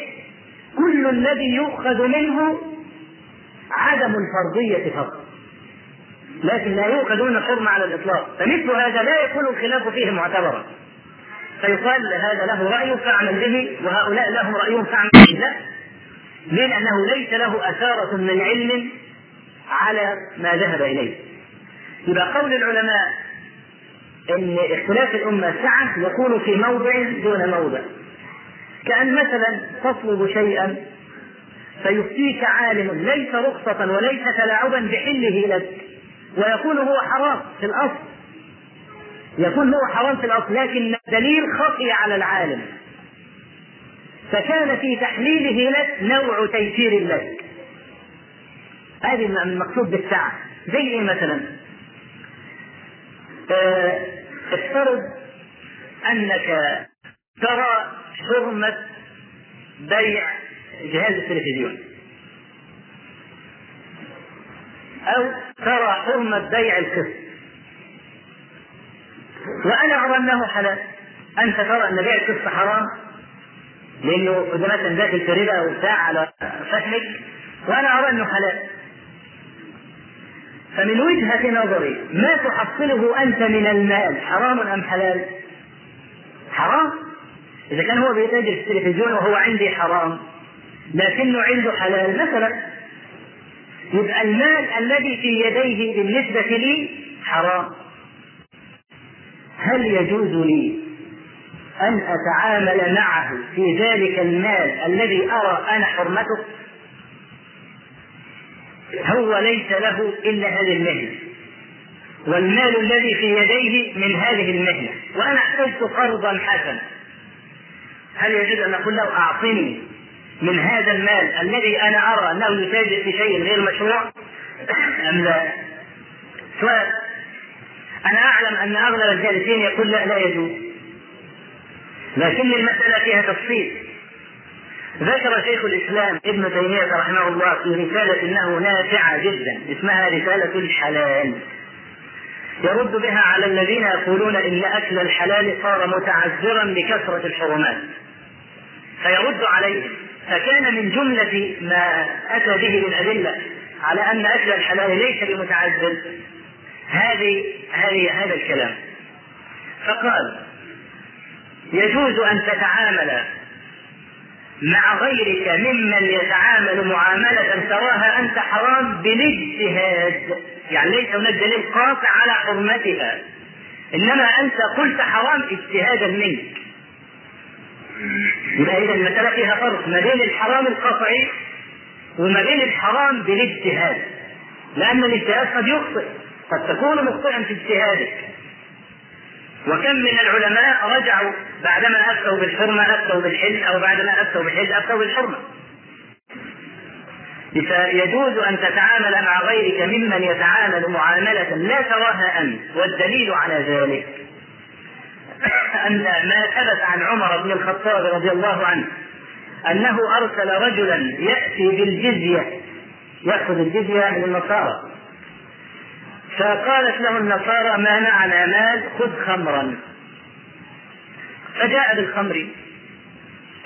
كل الذي يؤخذ منه عدم الفرضية فقط. لكن لا من الحرمة على الإطلاق. فمثل هذا لا يكون الخلاف فيه معتبرا. فيقال هذا له رأي فاعمل به وهؤلاء لهم رأي فاعمل به. لا؟ لأنه ليس له أثارة من علم على ما ذهب إليه. يبقى قول العلماء إن اختلاف الأمة سعة يكون في موضع دون موضع. كأن مثلا تطلب شيئا فيفتيك عالم ليس رخصة وليس تلاعبا بحله لك. ويكون هو حرام في الأصل. يكون هو حرام في الأصل لكن الدليل خفي على العالم. فكان في تحليله لك نوع تيسير لك. هذه المقصود بالسعة زي إيه مثلا؟ آه، افترض أنك ترى حرمة بيع جهاز التلفزيون. أو ترى حرمة بيع القسط. وأنا أرى أنه حلال. أنت ترى أن بيع القسط حرام؟ اذا مثلا داخل في ربا وبتاع على فهمك وأنا أرى أنه حلال. فمن وجهة نظري ما تحصله أنت من المال حرام أم حلال؟ حرام. إذا كان هو بيتاجر في التلفزيون وهو عندي حرام. لكنه عنده حلال مثلا. يبقى المال الذي في يديه بالنسبة لي حرام. هل يجوز لي أن أتعامل معه في ذلك المال الذي أرى أنا حرمته؟ هو ليس له إلا هذه المهنة. والمال الذي في يديه من هذه المهنة. وأنا أحتجت قرضا حسنا. هل يجوز أن أقول له أعطني من هذا المال الذي أنا أرى أنه يتاجر في شيء غير مشروع؟ أم لا؟ سؤال. أنا أعلم أن أغلب الجالسين يقول لا لا يجوز. لكن المسألة فيها تفصيل. ذكر شيخ الإسلام ابن تيمية رحمه الله في رسالة إنه نافعه جدا اسمها رسالة الحلال. يرد بها على الذين يقولون إن أكل الحلال صار متعذرا بكثرة الحرمات. فيرد عليهم. فكان من جملة ما أتى به من أدلة على أن أكل الحلال ليس بمتعذر هذه هذه هذا الكلام. فقال يجوز أن تتعامل مع غيرك ممن يتعامل معاملة تراها أنت حرام بالاجتهاد. يعني ليس هناك دليل قاطع على حرمتها. إنما أنت قلت حرام اجتهادا منك. يبقى إذا المسألة فيها فرق ما بين الحرام القطعي وما بين الحرام بالاجتهاد. لأن الاجتهاد قد يخطئ قد تكون مخطئا في اجتهادك. وكم من العلماء رجعوا بعدما افتوا بالحرمة افتوا بالحل أو بعدما افتوا بالحل افتوا بالحرمة. فيجوز أن تتعامل مع غيرك ممن يتعامل معاملة لا تراها انت والدليل على ذلك. أن ما ثبت عن عمر بن الخطاب رضي الله عنه أنه أرسل رجلا يأتي بالجزية يأخذ الجزية من النصارى. فقالت له النصارى ما معنا مال؟ خذ خمرا. فجاء بالخمر.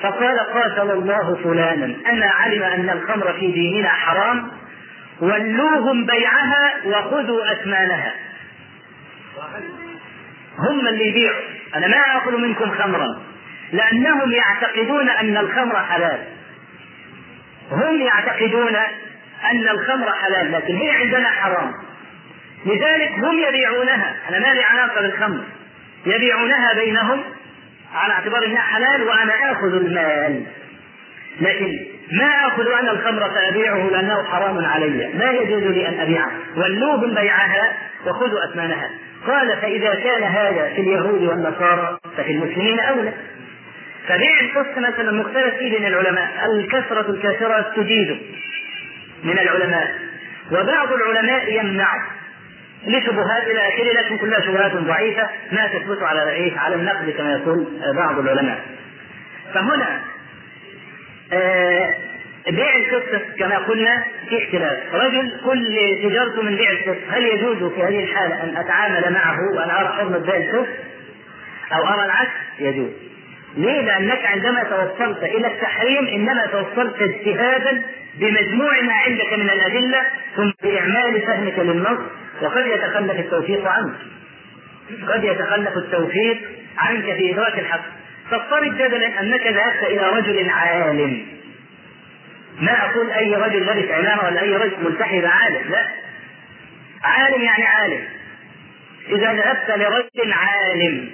فقال قاتل الله فلانا. أنا علم أن الخمر في ديننا حرام ولوهم بيعها وخذوا أثمانها. هم اللي يبيعوا. أنا ما اخذ منكم خمرا. لأنهم يعتقدون أن الخمر حلال. هم يعتقدون أن الخمر حلال لكن هي عندنا حرام. لذلك هم يبيعونها. أنا ما لي علاقة بالخمر. يبيعونها بينهم على اعتبار إنها حلال وأنا آخذ المال. لكن ما أخذ أنا الخمر فابيعه لأنه حرام علي. لا يجوز لي أن أبيعه. ولوهم بيعها وخذوا اثمانها قال فإذا كان هذا في اليهود والنصارى ففي المسلمين أولى. فبيع القسط مثلا مختلف فيه بين العلماء. الكثرة الكثرة تجيد من العلماء. وبعض العلماء يمنع. لشبهات إلى آخره لكن كلها شبهات ضعيفة ما تثبت على على النقد كما يقول بعض العلماء. فهنا بيع القسط كما قلنا في اختلاف، رجل كل تجارته من بيع القسط، هل يجوز في هذه الحالة أن أتعامل معه وأن أرى حرمة بيع القسط؟ أو أرى العكس؟ يجوز. ليه؟ لأنك عندما توصلت إلى التحريم إنما توصلت اجتهادا بمجموع ما عندك من الأدلة ثم بإعمال فهمك للنص وقد يتخلف التوفيق عنك قد يتخلف التوفيق عنك في إدراك الحق فافترض جدلا أنك ذهبت إلى رجل عالم. ما أقول أي رجل لبس عمامة ولا أي رجل ملتحي عالم لا. عالم يعني عالم. إذا ذهبت لرجل عالم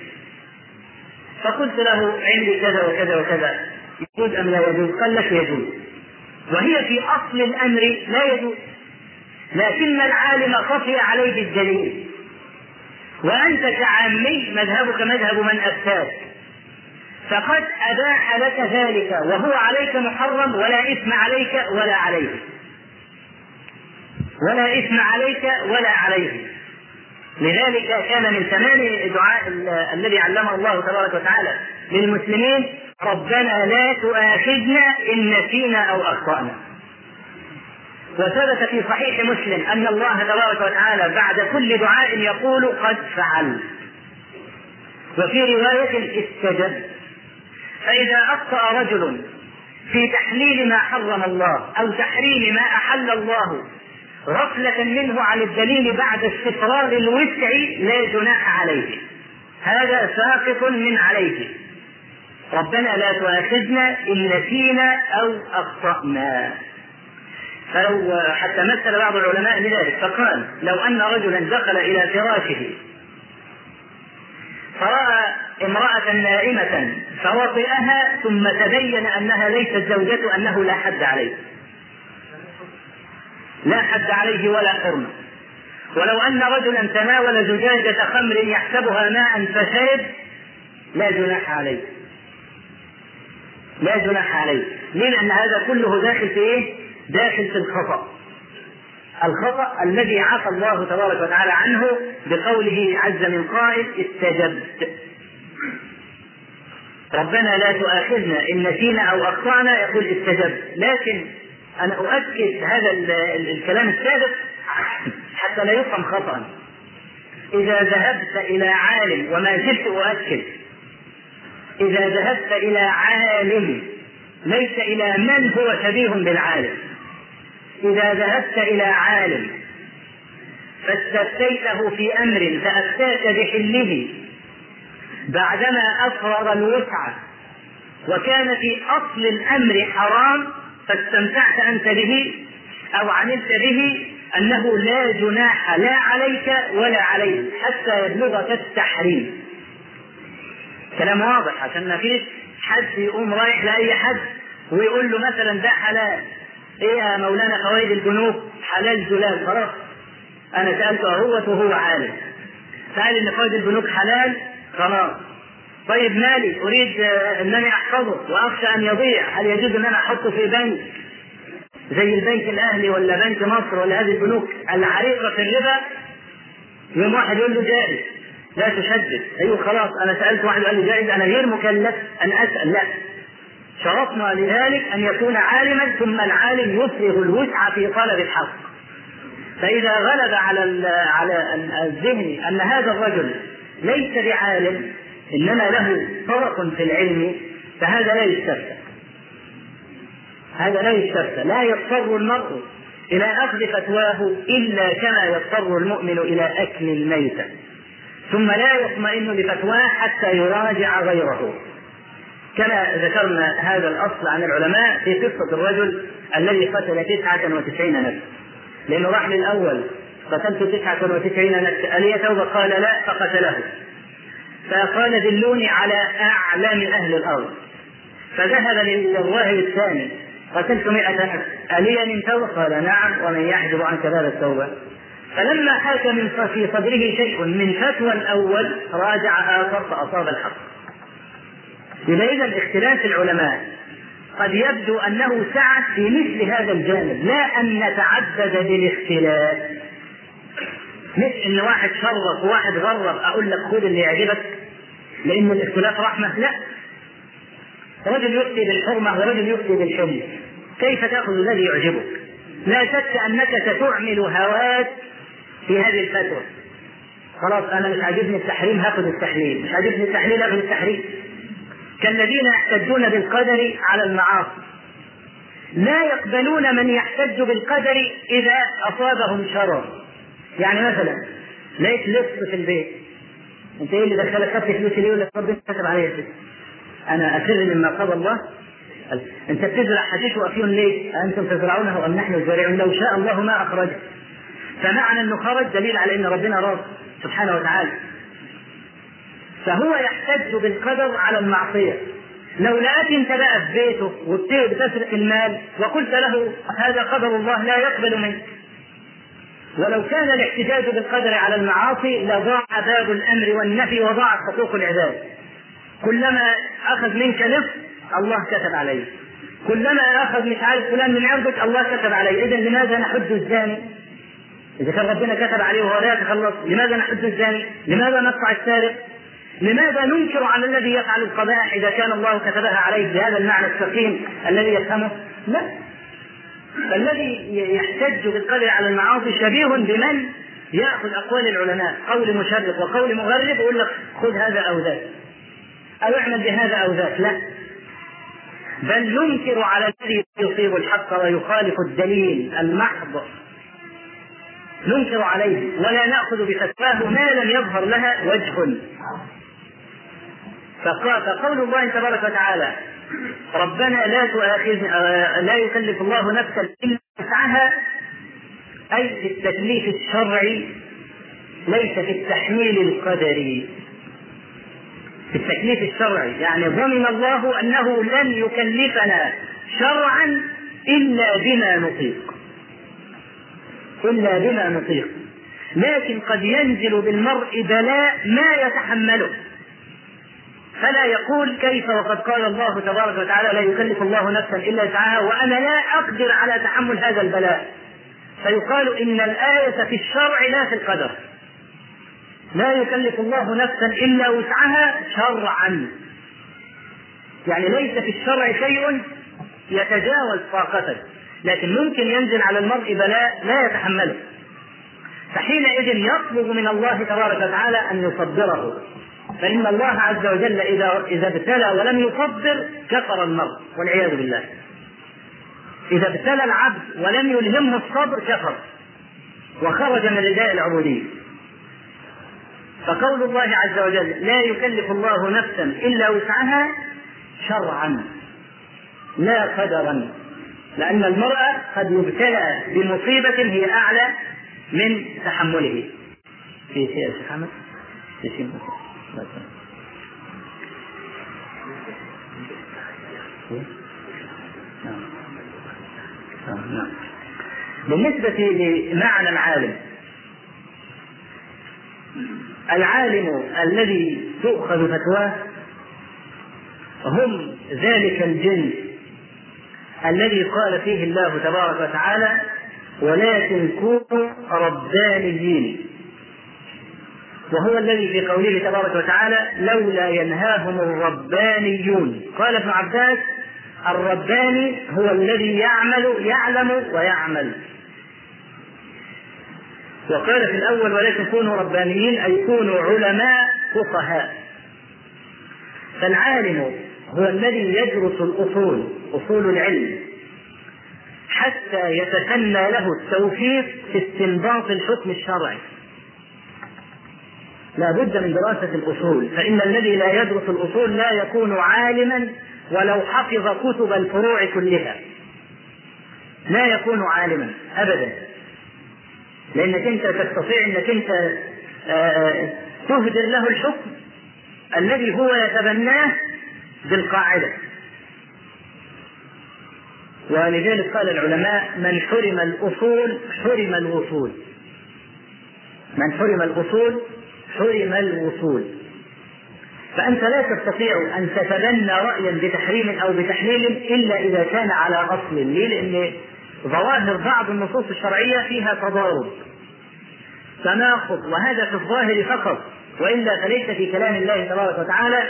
فقلت له عندي كذا وكذا وكذا. يجوز أم لا يجوز؟ قال لك يجوز. وهي في أصل الأمر لا يجوز. لكن العالم خفي عليه بالدليل وأنت كعامي مذهبك مذهب من أفتاك. فقد أباح لك ذلك وهو عليك محرم ولا إثم عليك ولا عليه. ولا إثم عليك ولا عليه. لذلك كان من تمام الدعاء الذي علمه الله تبارك وتعالى للمسلمين ربنا لا تؤاخذنا إن نسينا أو أخطأنا. وثبت في صحيح مسلم أن الله تبارك وتعالى بعد كل دعاء يقول قد فعل. وفي رواية استجب. فإذا أخطأ رجل في تحليل ما حرم الله أو تحريم ما أحل الله غفلة منه عن الدليل بعد استفراغ الوسع لا جناح عليه. هذا ساقط من عليه. ربنا لا تؤاخذنا إن نسينا أو أخطأنا. فلو حتى مثل بعض العلماء بذلك فقال لو أن رجلا دخل إلى فراشه فرأى امرأة نائمة فوطئها ثم تبين أنها ليست زوجته أنه لا حد عليه. لا حد عليه ولا حرمة. ولو أن رجلا تناول زجاجة خمر يحسبها ماء فشرب لا جناح عليه. لا جناح عليه. ليه؟ لأن هذا كله داخل في إيه؟ داخل في الخطأ. الخطأ الذي عفى الله تبارك وتعالى عنه بقوله عز من قائل استجبت. ربنا لا تؤاخذنا إن نسينا أو أخطأنا يقول استجبت. لكن أنا أؤكد هذا الكلام السابق حتى لا يفهم خطأ. إذا ذهبت إلى عالم وما زلت أؤكد إذا ذهبت إلى عالم ليس إلى من هو شبيه بالعالم. إذا ذهبت إلى عالم فاستفتيته في أمر فأفتاك بحله بعدما أفرغ الوسع وكان في أصل الأمر حرام فاستمتعت أنت به أو عملت به أنه لا جناح لا عليك ولا عليه حتى يبلغك التحريم. كلام واضح عشان ما فيش حد يقوم رايح لأي حد ويقول له مثلا ده حلال. إيه يا مولانا فوائد البنوك حلال زلال خلاص. أنا سالته اهوت وهو عالم. سأل إن فوائد البنوك حلال؟ خلاص. طيب مالي؟ أريد انني أحفظه وأخشى أن يضيع. هل يجوز أن أنا أحطه في بنك؟ زي البنك الأهلي ولا بنك مصر ولا هذه البنوك العريقة في الربا؟ يوم واحد يقول له جائز لا تشدد. أيوه خلاص. أنا سألت واحد قال لي جائز أنا غير مكلف أن أسأل. لا. شرطنا لذلك أن يكون عالما ثم العالم يفرغ الوسع في طلب الحق. فإذا غلب على على الذهن أن هذا الرجل ليس بعالم إنما له طرق في العلم فهذا لا يستفتى. هذا لا يستفتى. لا يضطر المرء إلى أخذ فتواه إلا كما يضطر المؤمن إلى أكل الميتة. ثم لا يطمئن لفتواه حتى يراجع غيره. كما ذكرنا هذا الأصل عن العلماء في قصة الرجل الذي قتل تسعة وتسعين نفسا. لأنه راح للاول قتلت تسعة وتسعين نفسا. ألي توبة؟ قال لا فقتله. فقال دلوني على أعلام أهل الأرض. فذهب للراهب الثاني قتلت مئة نفس. ألي من توبة؟ قال نعم ومن يحجب عن كباب التوبة. فلما حاك من في صدره شيء من فتوى الأول راجع آخر فأصاب الحق. إذا إذا اختلاف العلماء قد يبدو أنه سعة في مثل هذا الجانب لا أن نتعبد بالاختلاف. مش إن واحد شرف وواحد غرب أقول لك خذ اللي يعجبك لأن الاختلاف رحمة لا. رجل يفتي بالحرمة ورجل يفتي بالحلم كيف تأخذ الذي يعجبك؟ لا شك أنك ستعمل هواك في هذه الفتوى. خلاص أنا مش عاجبني التحريم هاخذ التحليل مش عاجبني التحليل هاخذ التحريم. كالذين يحتجون بالقدر على المعاصي. لا يقبلون من يحتج بالقدر إذا أصابهم شرر يعني مثلا لقيت لص في البيت؟ أنت إيه اللي دخلك خدت فلوس ليه ولا ربنا كتب عليا كده أنا أسر مما قضى الله. أنت بتزرع حشيش وأفيون ليه؟ أنتم تزرعونه أم نحن الزارعون؟ لو شاء الله ما أخرجه. فمعنى أنه خرج دليل على إن ربنا راضي سبحانه وتعالى. فهو يحتج بالقدر على المعصية. لو لقاك انت بقى في بيته وبتسرق المال وقلت له هذا قدر الله لا يقبل منك. ولو كان الاحتجاج بالقدر على المعاصي لضاع باب الأمر والنفي وضاعت حقوق العباد. كلما أخذ منك نصف الله كتب عليه كلما أخذ مش عارف فلان من عرضك الله كتب عليه اذا لماذا نحد الزاني؟ إذا كان ربنا كتب عليه وهو لا يتخلص لماذا نحد الزاني؟ لماذا نقطع السارق؟ لماذا ننكر على الذي يفعل القبائح إذا كان الله كتبها عليه بهذا المعنى السقيم الذي يفهمه؟ لا. فالذي يحتج بالقدر على المعاصي شبيه بمن يأخذ أقوال العلماء قول مشرق وقول مغرب ويقول لك خذ هذا أو ذاك. أو اعمل بهذا أو ذاك. لا. بل ننكر على الذي يصيب الحق ويخالف الدليل المحض. ننكر عليه. ولا نأخذ بفتواه ما لم يظهر لها وجه. فقول الله تبارك وتعالى ربنا لا تؤاخذنا لا يكلف الله نفسا إلا وسعها. أي في التكليف الشرعي ليس في التحميل القدري. في التكليف الشرعي يعني ضمن الله أنه لن يكلفنا شرعا إلا بما نطيق. إلا بما نطيق. لكن قد ينزل بالمرء بلاء ما يتحمله. فلا يقول كيف وقد قال الله تبارك وتعالى لا يكلف الله نفسا إلا وسعها وأنا لا أقدر على تحمل هذا البلاء. فيقال إن الآية في الشرع لا في القدر. لا يكلف الله نفسا إلا وسعها شرعا. يعني ليس في الشرع شيء يتجاوز طاقته لكن ممكن ينزل على المرء بلاء لا يتحمله. فحينئذ يطلب من الله تبارك وتعالى أن يصبره فإن الله عز وجل إذا إذا ابتلى ولم يصبر كفر المرء والعياذ بالله. إذا ابتلى العبد ولم يلهمه الصبر كفر. وخرج من رداء العبودية. فقول الله عز وجل لا يكلف الله نفسا إلا وسعها شرعا لا قدرا. لأن المرأة قد يبتلى بمصيبة هي أعلى من تحمله. في شيء محمد في شيء نعم نعم بالنسبة لمعنى العالم. العالم الذي تؤخذ فتواه هم ذلك الجنس الذي قال فيه الله تبارك وتعالى ولكن كونوا ربانيين وهو الذي في قوله تبارك وتعالى لولا ينهاهم الربانيون. قال ابن عباس الرباني هو الذي يعمل يعلم ويعمل. وقال في الأول ولكن كونوا ربانيين أي كونوا علماء فقهاء. فالعالم هو الذي يدرس الأصول أصول العلم حتى يتسنى له التوفيق في استنباط الحكم الشرعي. لا بد من دراسة الأصول فإن الذي لا يدرس الأصول لا يكون عالما ولو حفظ كتب الفروع كلها. لا يكون عالما أبدا. لأنك أنت تستطيع أنك أنت تهدر له الحكم الذي هو يتبناه بالقاعدة. ولذلك قال العلماء من حرم الأصول حرم الوصول. من حرم الأصول حرم الوصول. فأنت لا تستطيع أن تتبنى رأيا بتحريم أو بتحليل إلا إذا كان على أصل. ليه؟ لأن ظواهر بعض النصوص الشرعية فيها تضارب. تناقض. وهذا في الظاهر فقط. وإلا فليس في كلام الله تبارك وتعالى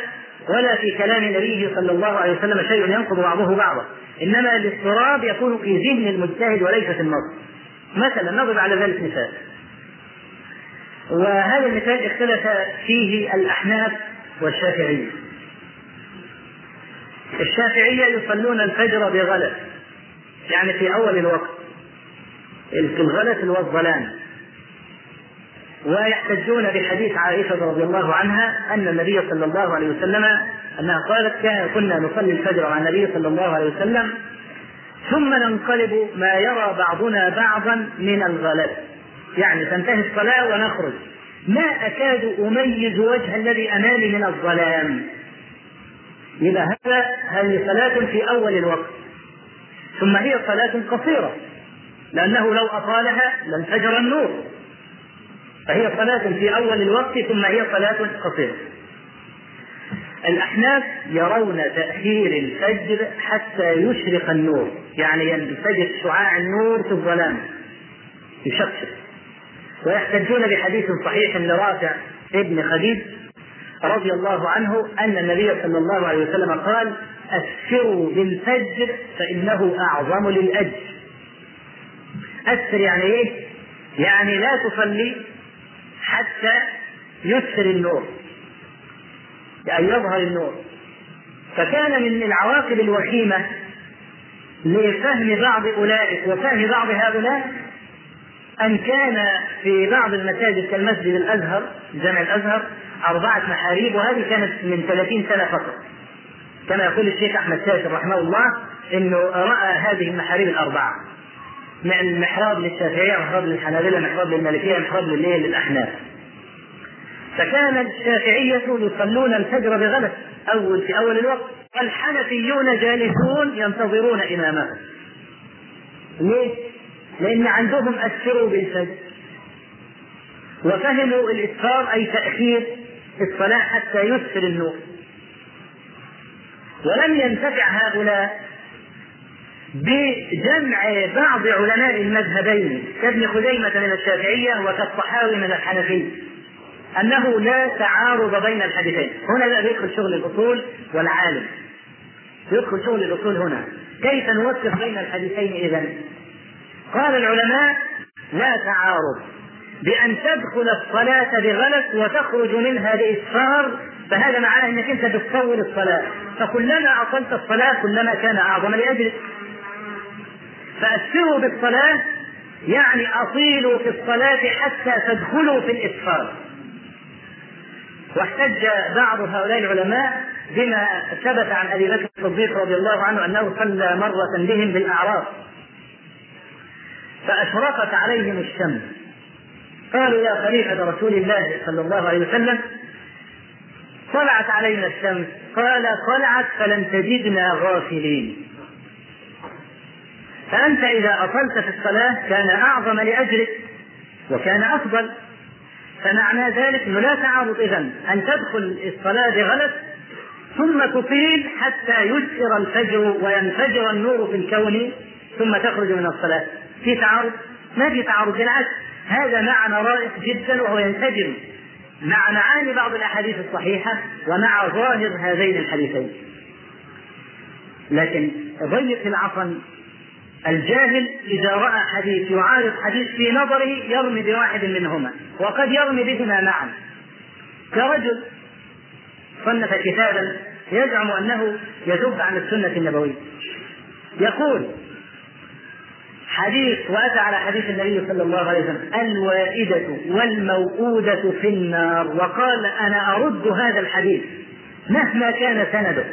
ولا في كلام نبيه صلى الله عليه وسلم شيء ينقض بعضه بعضا. إنما الاضطراب يكون في ذهن المجتهد وليس في النص. مثلا نضرب على ذلك مثال. وهذا المثال اختلف فيه الأحناف والشافعية. الشافعية يصلون الفجر بغلس يعني في أول الوقت. الغلس والظلام ويحتجون بحديث عائشة رضي الله عنها أن النبي صلى الله عليه وسلم أنها قالت كنا نصلي الفجر مع النبي صلى الله عليه وسلم؟ ثم ننقلب ما يرى بعضنا بعضا من الغلس يعني تنتهي الصلاة ونخرج. ما أكاد أميز وجه الذي أمامي من الظلام. إذا هذا هذه صلاة في أول الوقت. ثم هي صلاة قصيرة. لأنه لو أطالها لانفجر النور. فهي صلاة في أول الوقت ثم هي صلاة قصيرة. الأحناف يرون تأخير الفجر حتى يشرق النور. يعني ينفجر شعاع النور في الظلام. يشقشق. ويحتجون بحديث صحيح لرافع ابن خديج رضي الله عنه أن النبي صلى الله عليه وسلم قال أسروا بالفجر فإنه أعظم للأجر. أسر يعني إيه؟ يعني لا تصلي حتى يسر النور. يعني يظهر النور. فكان من العواقب الوخيمة لفهم بعض أولئك وفهم بعض هؤلاء أن كان في بعض المساجد كالمسجد الأزهر جامع الأزهر أربعة محاريب وهذه كانت من 30 سنة فقط. كما يقول الشيخ أحمد شاكر رحمه الله أنه رأى هذه المحاريب الأربعة. من محراب للشافعية محراب للحنابلة محراب للمالكية محراب للإيه؟ للأحناف. فكان الشافعية يصلون الفجر بغلس أول في أول الوقت. والحنفيون جالسون ينتظرون إمامهم. ليه؟ لأن عندهم أسروا بالفجر. وفهموا الإسفار أي تأخير الصلاة حتى يسر النور. ولم ينتفع هؤلاء بجمع بعض علماء المذهبين كابن خزيمة من الشافعية وكالطحاوي من الحنفية أنه لا تعارض بين الحديثين. هنا لا يدخل شغل الأصول والعالم. يدخل شغل الأصول هنا. كيف نوفق بين الحديثين إذا قال العلماء لا تعارض بأن تدخل الصلاة بغلس وتخرج منها بإسفار فهذا معناه أنك أنت بتطول الصلاة. فكلما أطلت الصلاة كلما كان أعظم لأجلك فأسروا بالصلاة يعني أطيلوا في الصلاة حتى تدخلوا في الإسفار واحتج بعض هؤلاء العلماء بما ثبت عن أبي بكر الصديق رضي الله عنه أنه صلى مرة بهم بالأعراف. فأشرقت عليهم الشمس. قالوا يا خليفه رسول الله صلى الله عليه وسلم طلعت علينا الشمس. قال طلعت فلم تجدنا غافلين. فأنت إذا أطلت في الصلاة كان أعظم لأجرك وكان أفضل. فمعنى ذلك أنه لا تعارض إذا أن تدخل الصلاة بغلط ثم تطيل حتى يسئر الفجر وينفجر النور في الكون ثم تخرج من الصلاة. في تعارض؟ ما في تعارض بالعكس. هذا معنى رائع جدا وهو ينسجم مع معاني بعض الأحاديث الصحيحة ومع ظاهر هذين الحديثين. لكن ضيق العصن الجاهل إذا رأى حديث يعارض حديث في نظره يرمي بواحد منهما وقد يرمي بهما معا. كرجل صنف كتابا يزعم أنه يذب عن السنة النبوية. يقول حديث وأتى على حديث النبي صلى الله عليه وسلم الوائدة والموؤودة في النار وقال أنا أرد هذا الحديث مهما كان سنده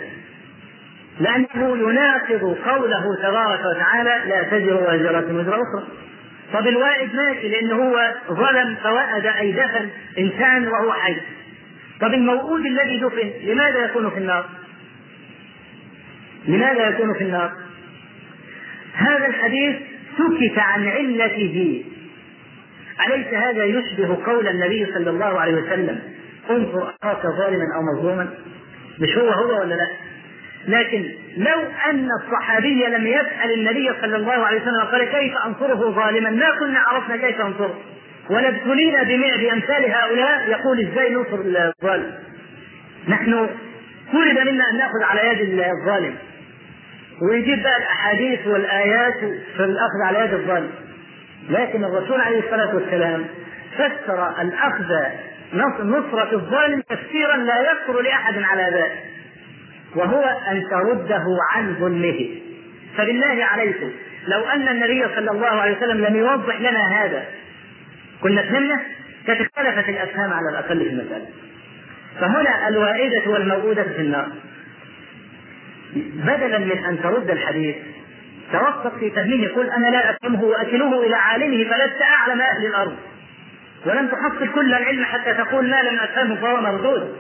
لأنه يناقض قوله تبارك وتعالى لا تزر وازرة وزر أخرى طب الوائد ماشي لأنه هو ظلم فوأد اي دفن إنسان وهو حي طب الموؤود الذي دفن لماذا يكون في النار؟ لماذا يكون في النار؟ هذا الحديث سكت عن علته أليس هذا يشبه قول النبي صلى الله عليه وسلم؟ انظر أخاك ظالما أو مظلوما؟ مش هو هو ولا لا؟ لكن لو أن الصحابي لم يسأل النبي صلى الله عليه وسلم قال كيف أنصره ظالما؟ ما كنا عرفنا كيف أنصره. ولابتلينا بأمثال هؤلاء يقول إزاي ننصر الظالم؟ نحن طلب منا أن نأخذ على يد الظالم. ويجيب بقى الأحاديث والآيات في الأخذ على يد الظالم. لكن الرسول عليه الصلاة والسلام فسر الأخذ نصرة الظالم تفسيرا لا يخطر لأحد على ذلك وهو أن ترده عن ظلمه. فبالله عليكم لو أن النبي صلى الله عليه وسلم لم يوضح لنا هذا كنا فهمنا كانت اختلفت الأفهام على الأقل في المسألة. فهنا الوائدة والموؤودة في النار. بدلا من أن ترد الحديث توقف في فهمه يقول أنا لا أفهمه وأكله إلى عالمه فلست أعلم أهل الأرض. ولم تحصل كل العلم حتى تقول ما لم أفهمه فهو مردود.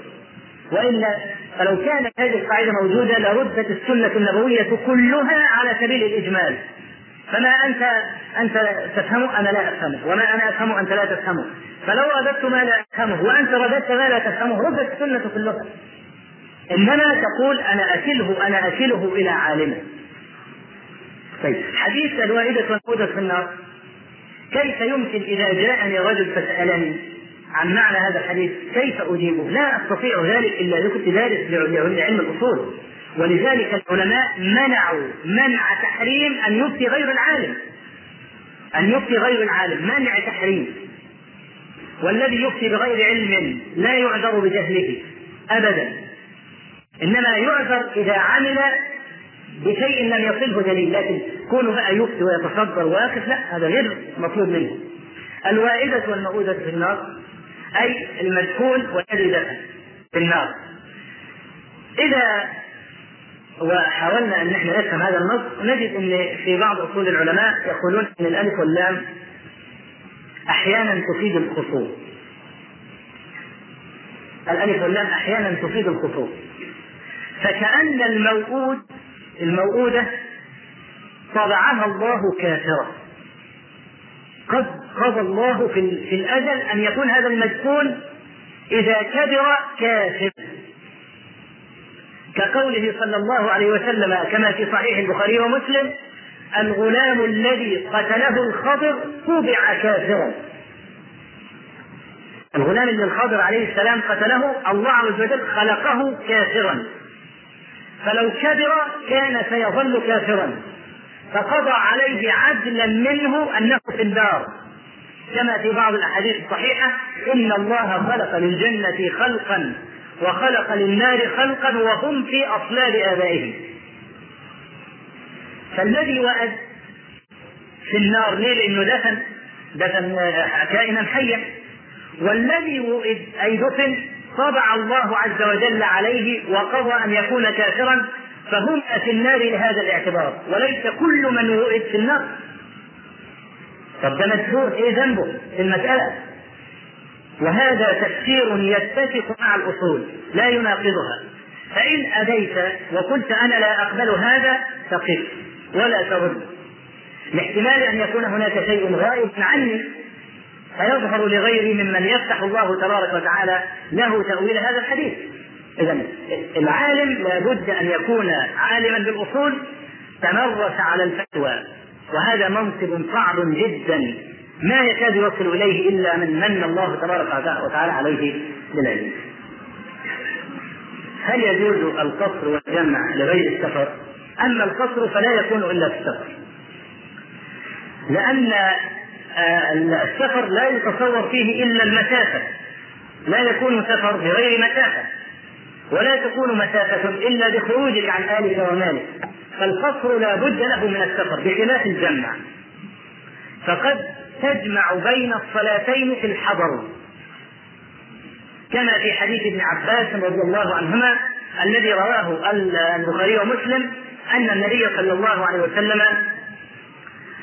والا فلو كانت هذه القاعدة موجودة لردت السنة النبوية كلها على سبيل الإجمال. فما أنت أنت تفهمه؟ أنا لا أفهمه. وما أنا أفهمه؟ أنت لا تفهمه. فلو رددت ما لا أفهمه وأنت رددت ما لا تفهمه ردت السنة كلها إنما تقول أنا أكله أنا أكله إلى عالمه. طيب حديث الوائدة والموجودة في النار. كيف يمكن إذا جاءني رجل فسألني عن معنى هذا الحديث؟ كيف أجيبه؟ لا أستطيع ذلك إلا إذا كنت دارس لعلم الأصول. ولذلك العلماء منعوا منع تحريم أن يفتي غير العالم. أن يفتي غير العالم منع تحريم. والذي يفتي بغير علم لا يعذر بجهله أبدا. إنما يعذر إذا عمل بشيء لم يصله دليل لكن كونه بقى يفتي ويتصدر ويقف لا هذا غير مطلوب منه. الوائدة والمؤودة في النار أي المدفون والذي دفن في النار. إذا وحاولنا أن نحن نفهم هذا النص نجد أن في بعض أصول العلماء يقولون أن الألف واللام أحيانا تفيد الخصوص. الألف واللام أحيانا تفيد الخصوص. فكأن الموؤود الموؤودة طبعها الله كافرة قد قضى الله في, في الأجل أن يكون هذا المدفون إذا كبر كافر. كقوله صلى الله عليه وسلم كما في صحيح البخاري ومسلم الغلام الذي قتله الخضر طبع كافرا. الغلام اللي الخضر عليه السلام قتله الله عز وجل خلقه كافرا. فلو كبر كان سيظل كافرا. فقضى عليه عدلا منه أنه في النار. كما في بعض الأحاديث الصحيحة إن الله خلق للجنة خلقا وخلق للنار خلقا وهم في أصلاب آبائهم. فالذي وأد في النار ليه؟ لأنه دفن دفن كائنا حيا. والذي وئد أي دفن طبع الله عز وجل عليه وقضى أن يكون كافرا فهم في النار لهذا الاعتبار. وليس كل من وئد في النار. طب ده مجهول إيه ذنبه في المسألة؟ وهذا تفسير يتفق مع الأصول لا يناقضها. فإن أبيت وقلت أنا لا أقبل هذا فقف ولا ترد لاحتمال أن يكون هناك شيء غائب عني فيظهر لغيري ممن يفتح الله تبارك وتعالى له تأويل هذا الحديث إذا العالم لابد أن يكون عالما بالأصول تمرس على الفتوى وهذا منصب صعب جدا ما يكاد يوصل إليه إلا من من الله تبارك وتعالى عليه بالعلم. هل يجوز القصر والجمع لغير السفر؟ أما القصر فلا يكون إلا في السفر. لأن السفر لا يتصور فيه إلا المسافة. لا يكون سفر بغير مسافة. ولا تكون مسافة إلا بخروجك عن آلك ومالك فالقصر لا بد له من السفر بخلاف الجمع فقد تجمع بين الصلاتين في الحضر كما في حديث ابن عباس رضي الله عنهما الذي رواه البخاري ومسلم أن النبي صلى الله عليه وسلم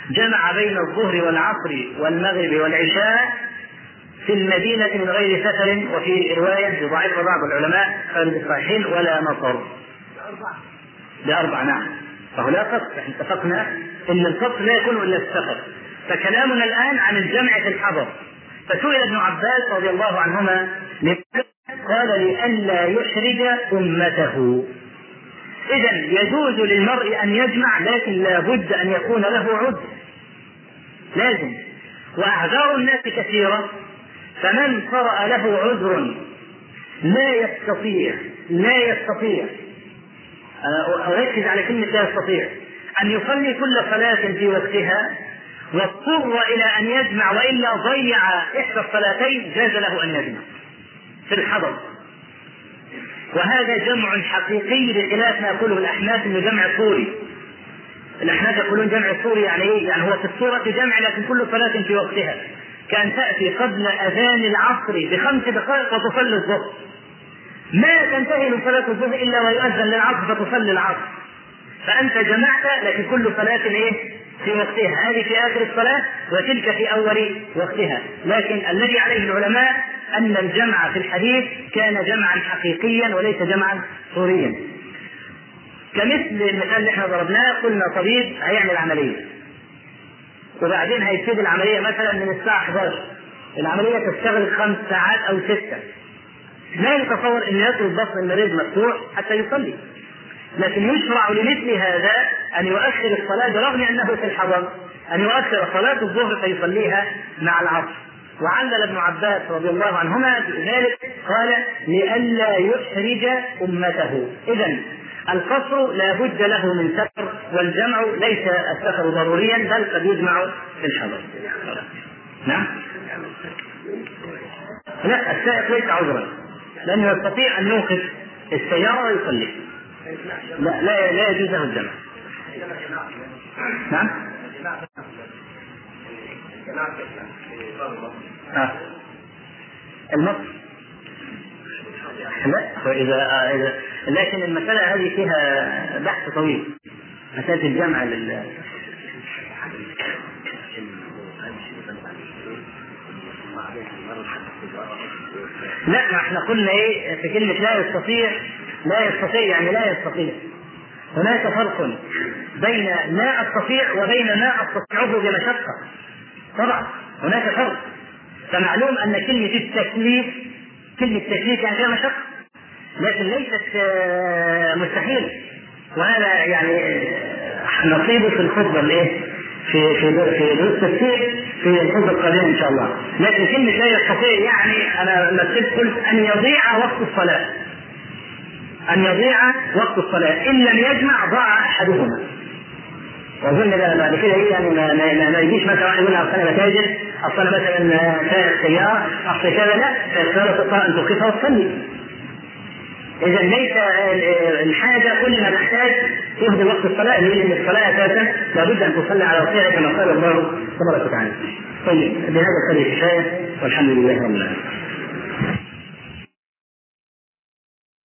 جمع بين الظهر والعصر والمغرب والعشاء في المدينة من غير سفر وفي رواية يضاعفها بعض العلماء خارج الصحيحين ولا مطر. بأربع نعم. فهو لا قصر إحنا اتفقنا إن القصر لا يكون إلا السفر. فكلامنا الآن عن الجمع في الحضر. فسئل ابن عباس رضي الله عنهما قال لئلا يحرج أمته. اذا يجوز للمرء أن يجمع لكن لا بد أن يكون له عذر. لازم. وأعذار الناس كثيرة. فمن طرأ له عذر لا يستطيع لا يستطيع. أركز على كلمة لا يستطيع. أن يصلي كل صلاة في وقتها واضطر إلى أن يجمع وإلا ضيع إحدى الصلاتين جاز له أن يجمع. في الحضر. وهذا جمع حقيقي بخلاف ما يقوله الأحناف أنه جمع صوري الأحناف يقولون جمع صوري يعني إيه؟ يعني هو في الصورة جمع لكن كل صلاة في وقتها. كان تأتي قبل أذان العصر بخمس دقائق وتصلي الظهر. ما تنتهي من صلاة الظهر إلا ويؤذن للعصر فتصلي العصر. فأنت جمعت لكن كل صلاة إيه؟ في وقتها. هذه في آخر الصلاة وتلك في أول وقتها. لكن الذي عليه العلماء أن الجمع في الحديث كان جمعا حقيقيا وليس جمعا صوريا كمثل المثال اللي إحنا ضربناه قلنا طبيب هيعمل عملية. وبعدين هيبتدي العملية مثلا من الساعة 11 العملية تشتغل خمس ساعات أو ستة. لا يتصور إن يترك بطن المريض مفتوح حتى يصلي. لكن يشرع لمثل هذا أن يؤخر الصلاة برغم أنه في الحضر أن يؤخر صلاة الظهر فيصليها مع العصر. وعلل ابن عباس رضي الله عنهما بذلك قال لئلا يحرج أمته. اذا القصر لا بد له من سفر والجمع ليس السفر ضروريا بل قد يجمع في الحضر. نعم؟ لا السائق ليس عذرا لأنه يستطيع أن يوقف السيارة ويصلي. لا لا لا يجوز له الجمع. نعم؟ آه. النص لا إذا إذا لكن المسألة هذه فيها بحث طويل. مسألة الجمع لل لا ما إحنا قلنا إيه؟ في كلمة لا يستطيع لا يستطيع يعني لا يستطيع. هناك فرق بين لا أستطيع وبين ما أستطيعه بمشقة طبعا هناك فرق. فمعلوم أن كلمة التكليف كلمة تكليف يعني فيها مشقة لكن ليست مستحيلة وهذا يعني نصيبه في الخطبة الايه؟ في في في دروس التفسير في الخطبة القادمة إن شاء الله، لكن كلمة لا يستطيع يعني أنا مثلت قلت أن يضيع وقت الصلاة. أن يضيع وقت الصلاة، إن لم يجمع ضاع أحدهما. وأظن بعد كده إيه يعني ما, ما, ما يجيش مثلا واحد يقول اصل أنا اصل مثلا سائق سيارة أصل كذا لا السياره تستطيع أن توقفها وتصلي إذا ليس الحاجة كل ما تحتاج تهدي وقت الصلاة لأن الصلاة أساسا لابد أن تصلي على وقتها كما قال الله تبارك وتعالى. طيب بهذا القدر كفايه والحمد لله رب العالمين.